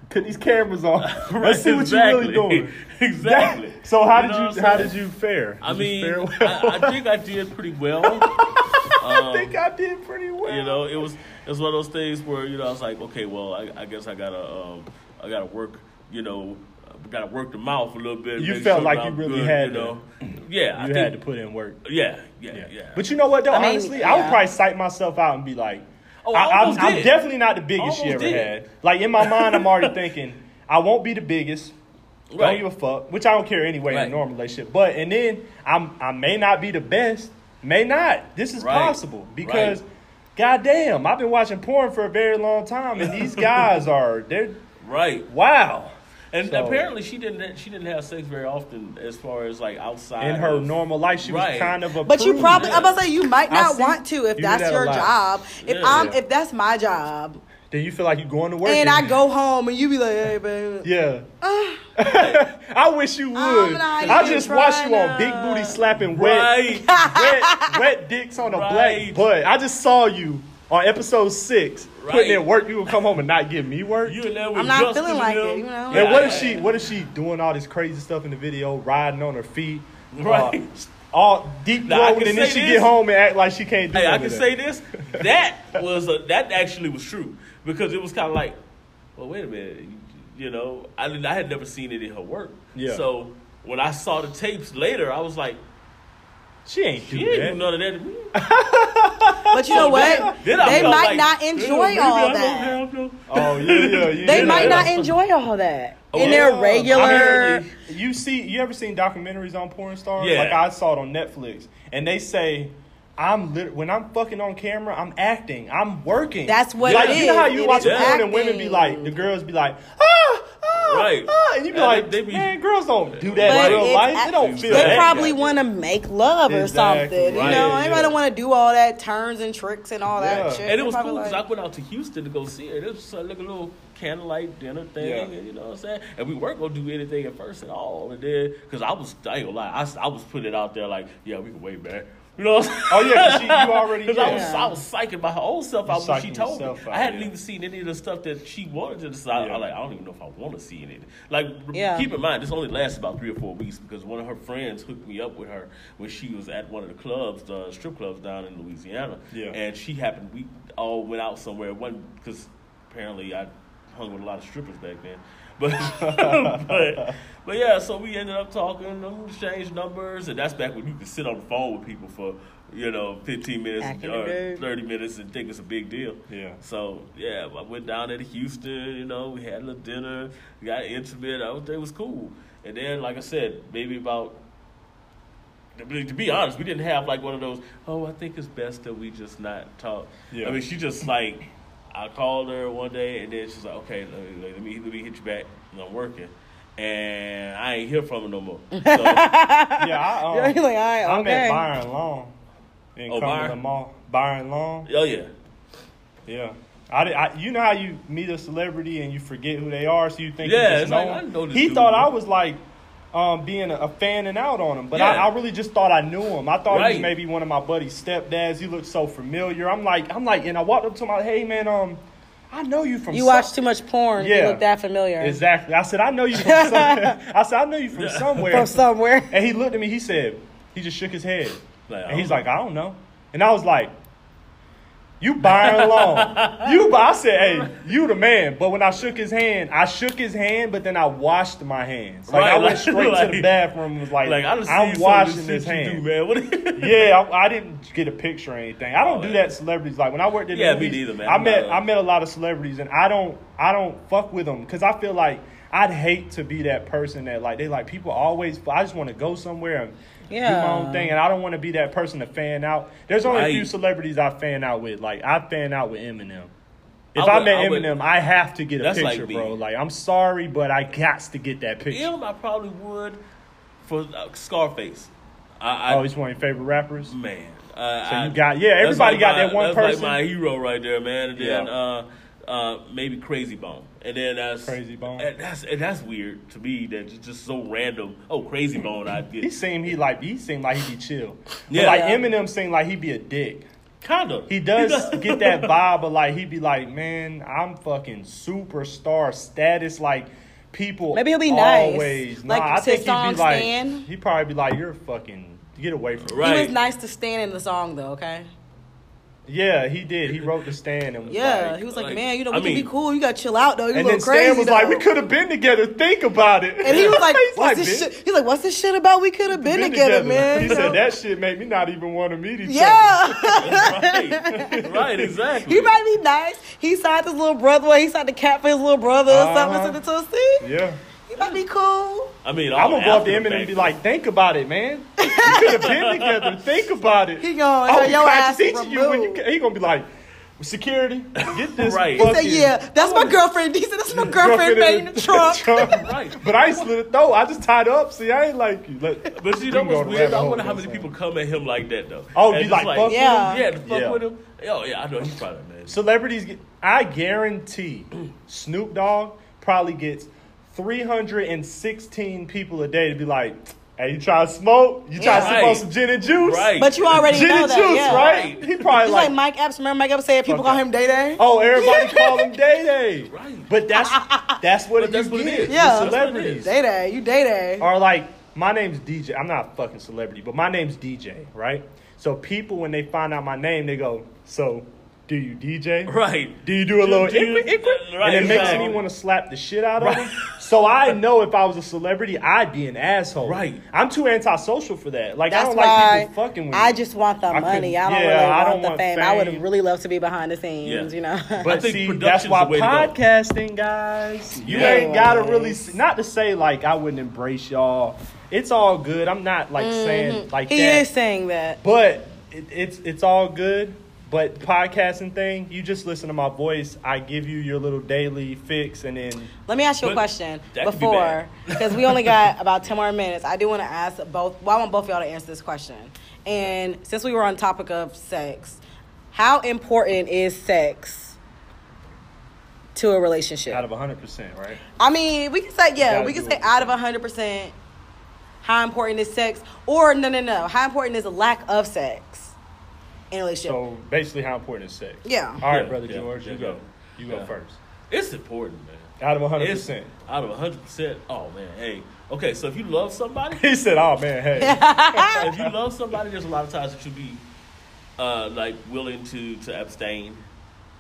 Put these cameras on. Right, Let's see what exactly. you're really doing. exactly. So how You did you how saying? did you fare? I Did you mean, fare well? I, I think I did pretty well. I think I did pretty well. you know, it was it was one of those things where you know I was like, okay, well, I, I guess I gotta um, I gotta work, you know, gotta work the mouth a little bit. You felt sure like you really good, had you to- know. Yeah, I you think, had to put in work. Yeah, yeah, yeah. But you know what though? I mean, Honestly, I would probably psych myself out and be like, Oh, I I, I'm, almost I'm definitely not the biggest she Almost ever did. had. Like in my mind, I'm already thinking I won't be the biggest. Don't Right. give a fuck, which I don't care anyway in a normal relationship. But and then I'm I may not be the best, may not. This is Right. possible because, Right. goddamn, I've been watching porn for a very long time, and these guys are they're right. wow. And So- apparently she didn't she didn't have sex very often as far as like outside In her of- normal life, she was kind of a. But you probably, yeah. I'm about to say, you might not see- want to if that's that your job. If Yeah. I'm, Yeah. if that's my job, Then you feel like you're going to work, and I go home and you be like, hey, baby, Yeah. I wish you would. I'm not I even just watched you on trying big booty slapping wet, Right. wet, wet dicks on a black Right. butt. I just saw you on episode six putting in work. You would come home and not give me work. You and that with I'm not Justin feeling like and it, you know? and what Yeah. is she? What is she doing? All this crazy stuff in the video, riding on her feet, Right. uh, all deep Now, throat, and then she this. get home and act like she can't do. Hey, I can say this. That was a, that actually was true because it was kind of like, well, wait a minute, you, you know, I I had never seen it in her work. Yeah. So when I saw the tapes later, I was like, she ain't do she ain't do none of that to me. but you know what? Then I They might like, not enjoy all I that. have Oh yeah, yeah, yeah. They yeah. might not enjoy all that Oh, in yeah. their I regular. mean, you see, you ever seen documentaries on porn stars? Yeah. Like I saw it on Netflix, and they say, "I'm lit- when I'm fucking on camera, I'm acting, I'm working." That's what like, it You know how you It watch is porn and women be like, the girls be like, ah, Right. ah, and you be And like, they be- man, girls don't do that But in real it's life. They don't feel They that. probably want to make love or Exactly. something. You Right. know, Yeah, anybody yeah. want to do all that turns and tricks and all Yeah. that shit. And it was They're cool probably because I went out to Houston to go see her. It was like a little candlelight dinner thing, Yeah. and you know what I'm saying. And we weren't gonna do anything at first at all, and then because I was, I ain't gonna lie, I, s- I was putting it out there like, yeah, we can wait, man. You know what I'm saying? Oh, yeah, 'cause she- you already- Because I was yeah. I was psyching my own self You out when she told me. out, I hadn't yeah. even seen any of the stuff that she wanted to decide. Yeah. I like I don't even know if I want to see any. Of it. Like Yeah. keep in mind this only lasts about three or four weeks because one of her friends hooked me up with her when she was at one of the clubs, the strip clubs down in Louisiana. Yeah. And she happened we all went out somewhere. One because apparently I hung with a lot of strippers back then. But but but yeah, so we ended up talking, exchanged numbers, and that's back when you could sit on the phone with people for you know fifteen minutes Back in the or thirty minutes and think it's a big deal. Yeah. So yeah, I went down there to Houston. You know, we had a little dinner, got intimate. Everything was cool. And then, like I said, maybe about. To be honest, we didn't have like one of those. Oh, I think it's best that we just not talk. Yeah. I mean, she just like I called her one day, and then she's like, "Okay, let me let me, let me hit you back. and I'm working." And I ain't hear from her no more. So, Yeah, I, um, You're like, all right, I okay. met Byron Long in Oh, Cumberland Byron? Mall. Byron Long, oh yeah, yeah. I, did- I, you know how you meet a celebrity and you forget who they are, so you think Yeah, you just know like, him? I know this He dude. thought I was like um, being a, a fanning out on him, but I, Yeah. I really just thought I knew him. I thought he was maybe one of my buddy's stepdads. He looked so familiar. I'm like, I'm like, and I walked up to him, like, hey man, um, I know you from You some- watch too much porn. You Yeah. look that familiar. Exactly. I said, I know you from somewhere. I said, I know you from somewhere. From somewhere. And he looked at me. He said, he just shook his head, Like, and he's don't like, I don't know. And I was like, you Byron Long. you. I said, hey, you the man. But when I shook his hand, I shook his hand, but then I washed my hands. Like Right, I went like- straight to the bathroom and was like, like I I'm washing some of this this you hand. do, man. Yeah, I, I didn't get a picture or anything. I don't Oh, do yeah. that. Celebrities like when I worked at the Yeah, me neither, man. I I'm met not I met a lot of celebrities, and I don't I don't fuck with them because I feel like I'd hate to be that person that like they like people always. I just want to go somewhere and do my own thing, and I don't want to be that person to fan out. There's only a few celebrities I fan out with. Like I fan out with Eminem. If I I, met I would- Eminem, I have to get a That's like picture, bro. Like I'm sorry, but I got to get that picture. Him, I probably would for uh, Scarface. I, I Oh, he's one of your favorite rappers. man. Uh, So I- you got- yeah, everybody like got my- that one that's person. like my hero right there, man. And then Yeah. uh, uh, maybe Krayzie Bone, and then that's Krayzie Bone. And that's and that's weird to me. That it's just so random. Oh, Krayzie Bone, I get. He get seemed he like he seemed like he'd be chill. Yeah. But like Eminem seemed like he'd be a dick. kind of. He does get that vibe of like he'd be like, man, I'm fucking superstar status. Like people, Maybe he'll be nice. Always, Like, nah, I his think he'd be like, Stan. he'd probably be like, you're fucking get away from me. Right. He was nice to Stan in the song though, okay? Yeah, he did. He wrote the Stan and was Yeah. like, he was like, like, Man, you know, we I can be cool. You gotta chill out though. You and a then little crazy. Stan was like, we could have been together. Think about it. And he was like, He's "What's this "Bitch, shit?" He's like, "What's this shit about? We could have been, been together, man." He You know? said that shit made me not even want to meet each other. Yeah, right, right, exactly. he might be nice. He signed his little brother. Well, he signed the cap for his little brother or something. Uh-huh. Sent it to us. See, Yeah. He might be cool. I mean, I'm all gonna go up to after the Eminem and be like, think about it, man. We could have been together. Think about it. He gonna Oh, have your ass contradicting you when you. removed. He gonna be like, security, get this. Right. He said, "Yeah, that's my girlfriend." He said, "That's my girlfriend girlfriend in the trunk." Right. But I ain't slit it though. I just tied her up. See, I ain't like you. Let, But see, we that was weird. I wonder how many time. people come at him like that though. Oh, And be just like, fuck with Yeah. yeah, to fuck Yeah. with him. Oh yeah, I know he's probably man. Celebrities, get, I guarantee, Snoop Dogg probably gets 316 people a day to be like, "Hey, you try to smoke? You try Yeah. to sip on some gin and juice? Right. But you already Gin know and that, juice, yeah. right? He probably He's like, like Mike Epps. Remember Mike Epps said people Fuck call him Day Day. Oh, everybody call him Day Day. Right. But that's that's what, But that's what it get is. Yeah. That's what it celebrities. is. Day Day, you Day Day. Or like, my name's DJ. I'm not a fucking celebrity, but my name's DJ, right? So people, when they find out my name, they go, "So, do you DJ? Right. Do you do a little Do you- ikra, ikra? Right, and it makes exactly. me want to slap the shit out of Right. them. So I know if I was a celebrity, I'd be an asshole. Right. I'm too antisocial for that. Like I That's don't why like people fucking with me. I just want the I money. couldn't- I don't yeah, really I want don't the want fame. I would fame. really love to be behind the scenes, Yeah. you know. But I think see, that's why the way podcasting, guys. You Yeah. ain't gotta really. Not to say like I wouldn't embrace y'all. It's all good. I'm not like saying like Mm-hmm. he that. is saying that. But it, it's it's all good. But podcasting thing, you just listen to my voice. I give you your little daily fix, and then Let me ask you a question that could be before, because we only got about ten more minutes. I do want to ask both. Well, I want both of y'all to answer this question. And since we were on topic of sex, how important is sex to a relationship? out of 100 percent, right? I mean, we can say yeah, we can say out of hundred percent. how important is sex, or no, no, no, how important is a lack of sex in a relationship? So basically, how important is sex? Yeah. All right, Yeah, brother yeah, George, yeah, you go. You go Yeah. first. It's important, man. Out of 100. It's percent out of hundred percent. Oh man, hey. Okay, so if you love somebody, He said, "Oh man, hey." if you love somebody, there's a lot of times that you be uh, like willing to to abstain,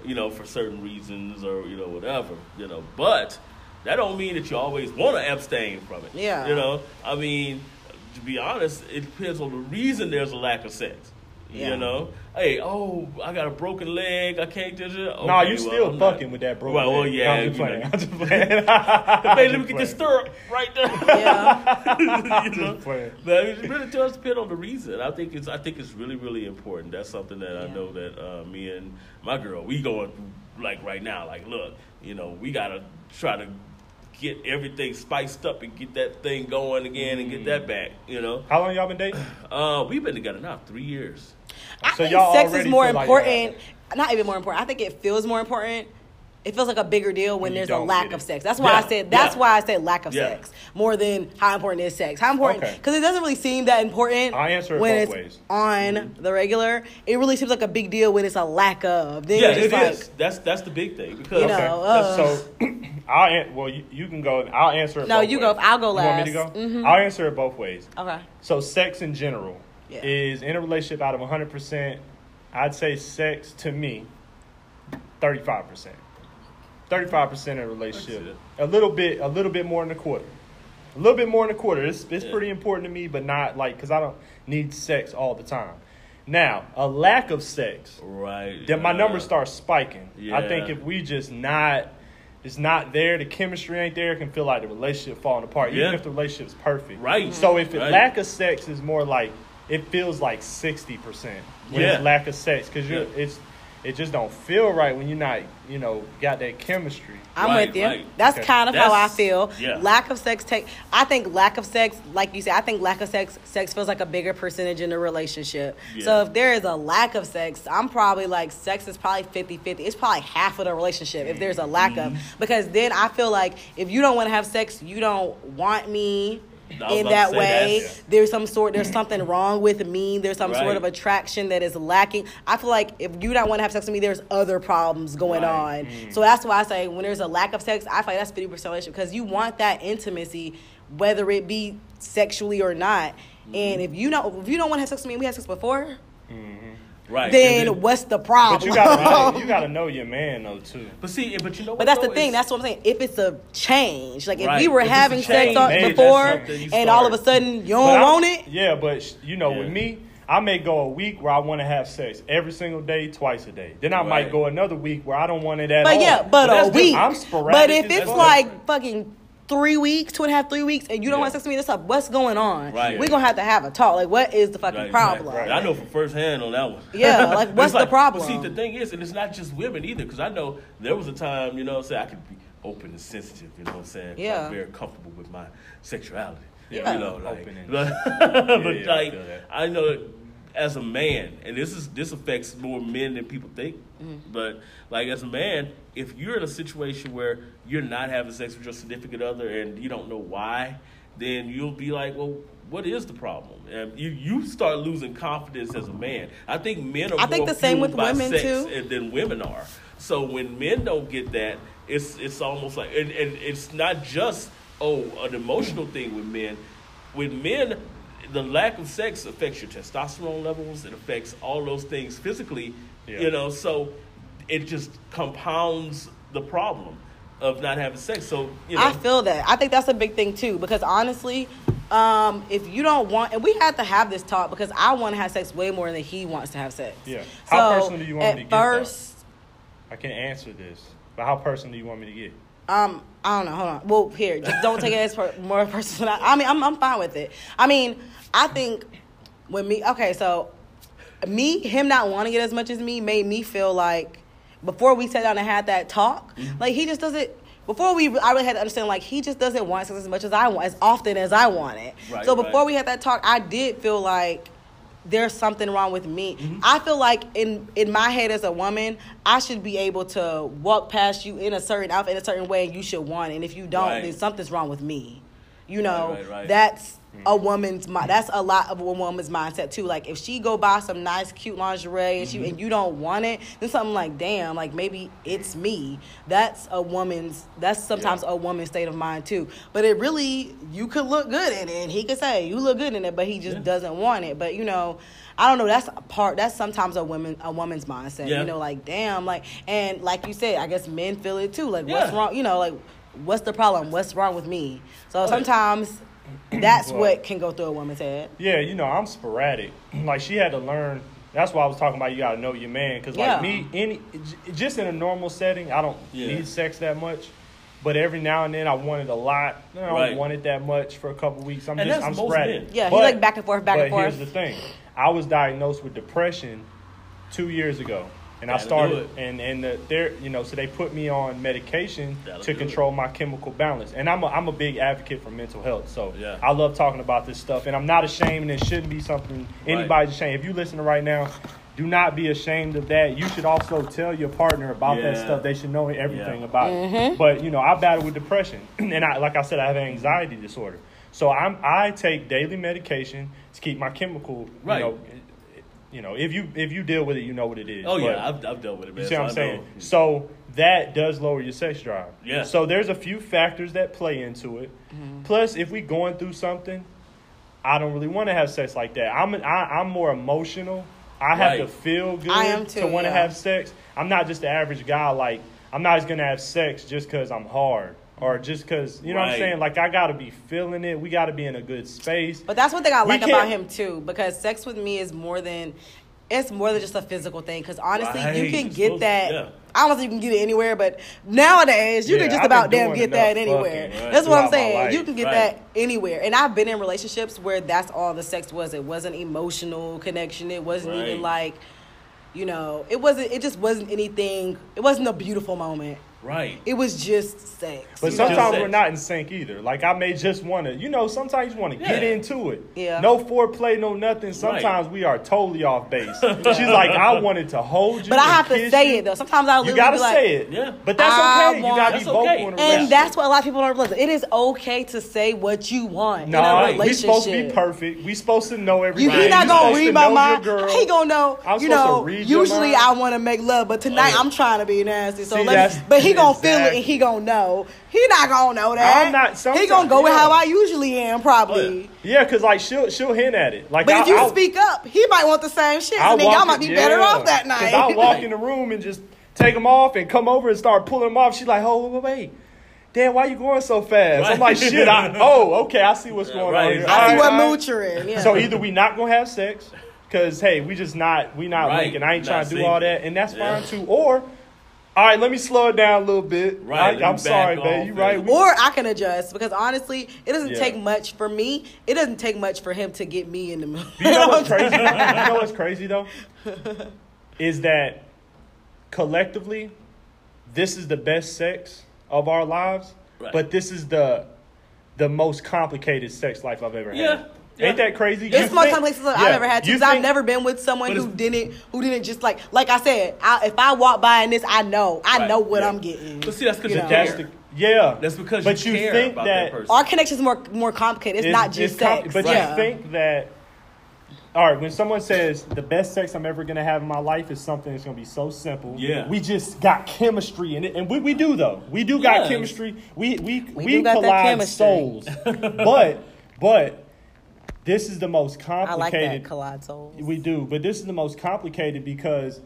you know, for certain reasons or you know whatever, you know. But that don't mean that you always want to abstain from it. Yeah. You know, I mean, to be honest, it depends on the reason there's a lack of sex. Yeah. You know, hey, oh, I got a broken leg, I can't do it. Okay, nah, you well, still I'm not- fucking with that, bro. Well, well, yeah, I'm just playing. I'm just playing. Hey, let me get this stirrup right there. Yeah. you know? Just playing. But it really does depend on the reason. I think it's I think it's really really important. That's something that I know that uh, me and my girl we going through like right now. Like, look, you know, we gotta try to get everything spiced up and get that thing going again and get that back. You know, How long y'all been dating? uh, we've been together now three years. I So think y'all sex is more feel like important. not even more important. I think it feels more important. It feels like a bigger deal when When there's a lack of sex. That's why Yeah, I said. That's yeah. why I said lack of Yeah. sex more than how important is sex. How important? Okay. Because it doesn't really seem that important. I answer it when both it's ways. on the regular. It really seems like a big deal when it's a lack of. Then Yeah, it just is. That's that's the big thing because You know, uh, so I'll an- well, you, you can go. I'll answer it. No, you ways. go. I'll go last. You want me to go? Mhm. I'll answer it both ways. Okay. So sex in general Yeah. is in a relationship out of 100 percent. I'd say sex to me, 35 percent. 35 percent of a relationship. A little bit, a little bit more than a quarter. A little bit more than a quarter. It's it's Yeah. pretty important to me, but not like because I don't need sex all the time. Now, a lack of sex, right. then my numbers start spiking. I think if we just not, it's not there, the chemistry ain't there, it can feel like the relationship falling apart, Yeah. even if the relationship's perfect. Right. So if it Right. lack of sex is more like, it feels like sixty percent with Yeah. lack of sex because Yeah. it's it just don't feel right when you're not you know got that chemistry. I'm Right, with you. right. That's Okay. kind of how I feel. yeah. Lack of sex take. I think lack of sex, like you said, I think lack of sex, sex feels like a bigger percentage in a relationship. Yeah. So if there is a lack of sex, I'm probably like sex is probably 50-50. It's probably half of the relationship if there's a lack Mm-hmm. of. Because then I feel like if you don't want to have sex, you don't want me. In that way, that's- there's some sort, there's something wrong with me. There's some sort of attraction that is lacking. I feel like if you don't want to have sex with me, there's other problems going Right. on. So that's why I say when there's a lack of sex, I feel like that's fifty percent relationship because you want that intimacy, whether it be sexually or not. And if you don't, if you don't want to have sex with me, and we had sex before. Right. Then, And what's the problem? But you gotta you gotta know your man though too. But see, but you know, what, But that's the thing. That's what I'm saying. If it's a change, like if we were If having sex change, on, before, and all of a sudden you don't I- want it, Yeah, but you know, with me, I may go a week where I want to have sex every single day, twice a day. Then I Right. might go another week where I don't want it at But all. But yeah, but, But a different. week. I'm sporadic But if it's like fucking three weeks, two and a half, three weeks, and you don't Yeah. want sex with me, that's up. What's going on? Right. We're gonna have to have a talk. Like, what is the fucking Right, problem? right, right. I know from firsthand on that one. Yeah, like, what's it's the problem? But see, the thing is, and it's not just women either, because I know there was a time, you know, what I'm saying I could be open and sensitive. You know what I'm saying? Yeah. I'm very comfortable with my sexuality. Yeah. You know, like, Open and- but, yeah, I like feel that. I know as a man, and this is this affects more men than people think. Mm-hmm. But like as a man, if you're in a situation where you're not having sex with your significant other and you don't know why, then you'll be like, well. What is the problem? And you you start losing confidence as a man. I think men are. I think the same with women, sex too. and- than women are. So when men don't get that, it's it's almost like and, and it's not just oh an emotional thing with men. With men, the lack of sex affects your testosterone levels. It affects all those things physically. Yeah. You know, so it just compounds the problem of not having sex. So you know, I feel that. I think that's a big thing too, because honestly, um, if you don't want, and we have to have this talk because I want to have sex way more than he wants to have sex. Yeah. How personal do you want me to get, though? first, I can answer this, but how personal do you want me to get? Um, I don't know. Hold on. Well, here, just don't take it as per, more personal. I mean, I'm I'm fine with it. I mean, I think when me, okay, so me, him not wanting it as much as me made me feel like before we sat down and had that talk, Mm-hmm. like he just doesn't. Before we, I really had to understand like he just doesn't want sex as much as I want, as often as I want it. Right, so before right. we had that talk, I did feel like there's something wrong with me. Mm-hmm. I feel like in in my head as a woman, I should be able to walk past you in a certain outfit in a certain way, and you should want it. And if you don't, Right. then something's wrong with me. You know, right, right. that's a woman's mind. That's a lot of a woman's mindset too. Like if she go buy some nice cute lingerie and she and mm-hmm. you don't want it, then something like damn, like maybe it's me. That's a woman's that's sometimes a woman's state of mind too. But it really you could look good in it and he could say you look good in it, but he just Yeah. doesn't want it. But you know, I don't know, that's a part that's sometimes a woman a woman's mindset. Yeah. You know, like damn, like and like you said, I guess men feel it too. Like what's wrong you know, like what's the problem? What's wrong with me? So yeah. sometimes that's Well- what can go through a woman's head. Yeah, you know, I'm sporadic. Like she had to learn. That's why I was talking about you got to know your man. Because like Yeah. me, any just in a normal setting, I don't Yeah. need sex that much. But every now and then, I want it a lot. I don't Right. want it that much for a couple weeks. I'm And just I'm sporadic. Yeah, he But- like back and forth, back and forth. But here's the thing: I was diagnosed with depression two years ago, and I That'll do started and and the, there, you know, so they put me on medication That'll to do control my chemical balance. And I'm a, I'm a big advocate for mental health. So Yeah. I love talking about this stuff, and I'm not ashamed, and it shouldn't be something Right. anybody's ashamed. If you listening right now. Do not be ashamed of that. You should also tell your partner about that stuff. They should know everything Yeah. about it. Mm-hmm. But you know, I battle with depression, and I, like I said, I have anxiety disorder. So I'm I take daily medication to keep my chemical. Right. You know, you know, if you if you deal with it, you know what it is. Oh But- yeah, I've, I've dealt with it, man. you see what I'm so saying? So that does lower your sex drive. Yeah. So there's a few factors that play into it. Mm-hmm. Plus, if we going through something, I don't really want to have sex like that. I'm I, I'm more emotional. I have Right. to feel good I am to want to yeah. have sex. I'm not just the average guy. Like I'm not just gonna have sex just because I'm hard or just because you know what I'm saying. Like I gotta be feeling it. We gotta be in a good space. But that's one thing I We like about him too, because sex with me is more than it's more than just a physical thing. Because honestly, you can get supposed- that. yeah. I don't know if you can get it anywhere, but nowadays you Yeah, can just about damn get that anywhere. fucking, right, That's what I'm saying. life. You can get Right. that anywhere. And I've been in relationships where that's all the sex was. It wasn't emotional connection. It wasn't Right. even like, you know, it wasn't. It just wasn't anything. It wasn't a beautiful moment. Right. It was just sex. But sometimes we're not in sync either. Like I may just want to, you know, sometimes you want to get into it. Yeah. No foreplay, no nothing. Sometimes we are totally off base. She's like, I wanted to hold you. But I have to say you. it though. Sometimes I You gotta be like, say it. Yeah. But that's I okay. You gotta be That's vocal okay. in a And And that's what a lot of people don't realize. It is okay to say what you want No, in a right. we supposed to be perfect. We supposed to know You, everything. he not gonna read my mind. your. He gonna know. I'm you supposed to know, read your usually. I want to make love, but tonight. I'm trying to be nasty. So let that's- me, but he gonna feel it and he gonna know. He not gonna know that. I'm not- He sometimes- gonna go with how I usually am, probably. Oh, Yeah, cause like she'll she'll hint at it. Like But I, if you I'll- speak up, he might want the same shit. So I'll then y'all might in- be better off that night. I'll walk in the room and just take them off and come over and start pulling them off. She's like, "Oh, wait, wait, damn, why you going so fast?" I'm like, "Shit, I, oh, okay, I see what's Yeah, going right, on here." exactly. I see All what right, all mood you're in. So either we not gonna have sex, cause hey, we just not we not Right. linking. I ain't Not trying to do all that, and that's Yeah. fine too. Or, all right, let me slow it down a little bit. Right, I, I'm sorry, off babe. You and- right? We- or I can adjust because honestly, it doesn't Yeah. take much for me. It doesn't take much for him to get me in the mood. You know what's crazy? you know what's crazy though? Is that collectively, this is the best sex of our lives, Right. but this is the the most complicated sex life I've ever had. Yeah, yeah. Ain't that crazy? It's You the most think- complicated sex yeah, I've ever had you because I've never been with someone who didn't who didn't just like like I said. I, if I walk by in this, I know I Right, know what yeah. I'm getting. But see, that's because You you, know. care. That's the yeah. That's because but you, you care think about that, that, person. Our connection is more more complicated. It's, not just com- sex. But yeah. you think that. All right, when someone says the best sex I'm ever gonna have in my life is something that's gonna be so simple. Yeah. we just got chemistry in it, and we, we do though. We do got Yes. chemistry. We we we, do got that collide souls, but but this is the most complicated. I like that collide. We do, but this is the most complicated because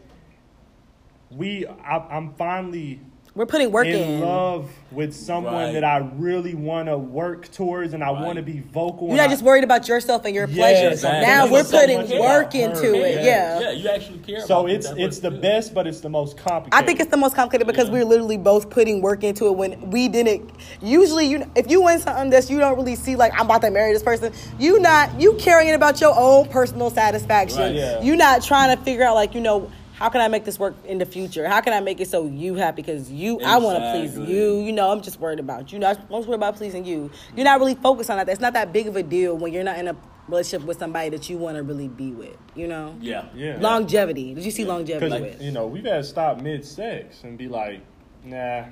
we. I, I'm finally We're putting work in, in. love with someone Right. that I really want to work towards, and I Right. want to be vocal. You're not I- just worried about yourself and your Yes, pleasure. exactly. Now we're so putting work into her. it. Yeah. Yeah. yeah, you actually care. So about it's that it's the person. best, but it's the most complicated. I think it's the most complicated because Yeah. we're literally both putting work into it when we didn't. Usually, you if you win something that you don't really see, like I'm about to marry this person, you not you caring about your own personal satisfaction. Right. Yeah. You not trying to figure out like you know how can I make this work in the future? How can I make it so you happy? Because you, I want to please you. You know, I'm just worried about you. Not I'm just worried about pleasing you. You're not really focused on that. It's not that big of a deal when you're not in a relationship with somebody that you want to really be with. You know, Yeah, Yeah. longevity. Did you see longevity with? you know we've had to stop mid sex and be like, nah,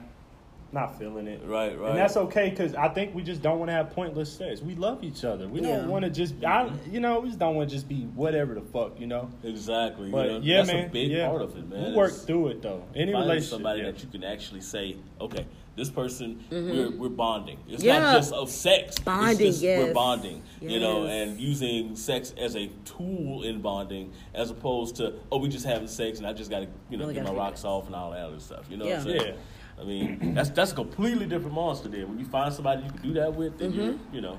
not feeling it. Right, right. And that's okay because I think we just don't want to have pointless sex. We love each other. We Yeah. don't want to just, I, you know, we just don't want to just be whatever the fuck, you know. Exactly. But you know, yeah, that's man, a big yeah. part of it, man. We work It's through it though. Any relationship, somebody yeah. that you can actually say, okay, this person, we're, we're bonding. It's Mm-hmm. Yeah. not just of sex. Bonding, it's just We're yes. bonding, you know, and using sex as a tool in bonding, as opposed to oh, we just having sex and I just got to you know Really get my gotta rocks off and all that other stuff. You know what I'm Yeah. Saying? I mean, that's that's a completely different monster. There, when you find somebody you can do that with, then Mm-hmm. you're you know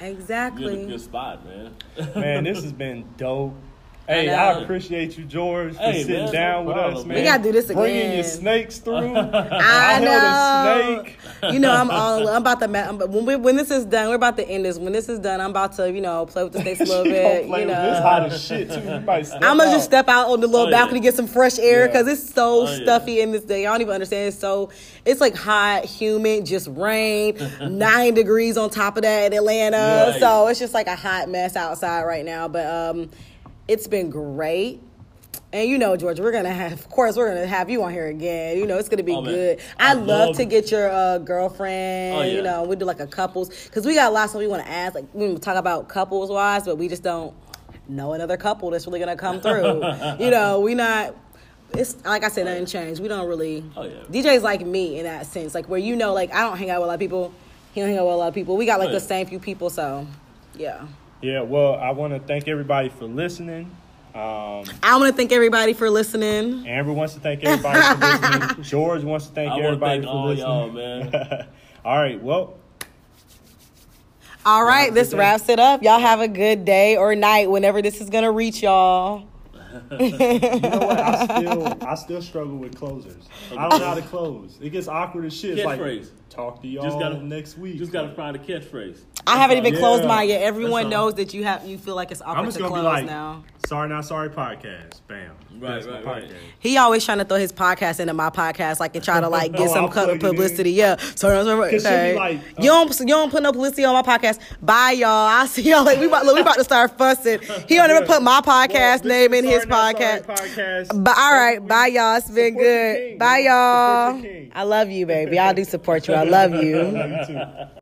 exactly you're in a Exactly. good spot, man. Man, this has been dope. Hey, I, know. appreciate you, George, for Hey, sitting man, down no with problem, us, man. man. We gotta do this again. Bringing your snakes through. I held know. a snake. You know, I'm all. I'm about to. I'm- When we, when this is done, we're about to end this. When this is done, I'm about to, you know, play with the snakes a little bit. play You with this know, hot as shit too. You might step I'm gonna just step out on the little Oh, yeah. balcony, get some fresh air Yeah. because it's so Oh, yeah. stuffy in this day. I don't even understand. It's so it's like hot, humid, just rain, nine degrees on top of that in Atlanta. Right. So it's just like a hot mess outside right now. But um, it's been great. And you know, George, we're gonna have, of course, we're gonna have you on here again. You know, it's gonna be Oh, good. I I love love- to get your uh, girlfriend. Oh, yeah. You know, we do like a couples because we got lots of we want to ask. Like we talk about couples wise, but we just don't know another couple that's really gonna come through. you know, we not. It's like I said, nothing changed. We don't really. Oh, yeah. DJ's like me in that sense, like where you know, like I don't hang out with a lot of people. He don't hang out with a lot of people. We got like Oh, the same few people, so yeah. Yeah, well, I want to thank everybody for listening. Um, I want to thank everybody for listening. Amber wants to thank everybody for listening. George wants to thank I everybody thank for all listening. y'all, man. all right, well, All right, this wraps it up. Y'all have a good day or night whenever this is gonna reach y'all. you know what? I still, I still struggle with closers. I don't know how to close. It gets awkward as shit. It's like, Catchphrase. Talk to y'all Just gotta next week. Just gotta find a catchphrase. I haven't even Yeah. closed mine yet. Everyone knows that you have you feel like it's awkward I'm just to gonna close be like, now. sorry, not sorry podcast. Bam. Right, That's right, right. podcast. He always trying to throw his podcast into my podcast, like and try to like get Oh, some I'll co- plug it in. publicity. Yeah, sorry, sorry, 'Cause she'll okay. like, uh, you don't you don't put no publicity on my podcast. Bye, y'all. I see y'all. Like we about look, we about to start fussing. He don't ever put my podcast this name in his Sorry Not Sorry podcast. podcast. But all right, bye y'all. It's been Support good. Bye y'all. Support the king. I love you, baby. I do support you. I love you. Love you too.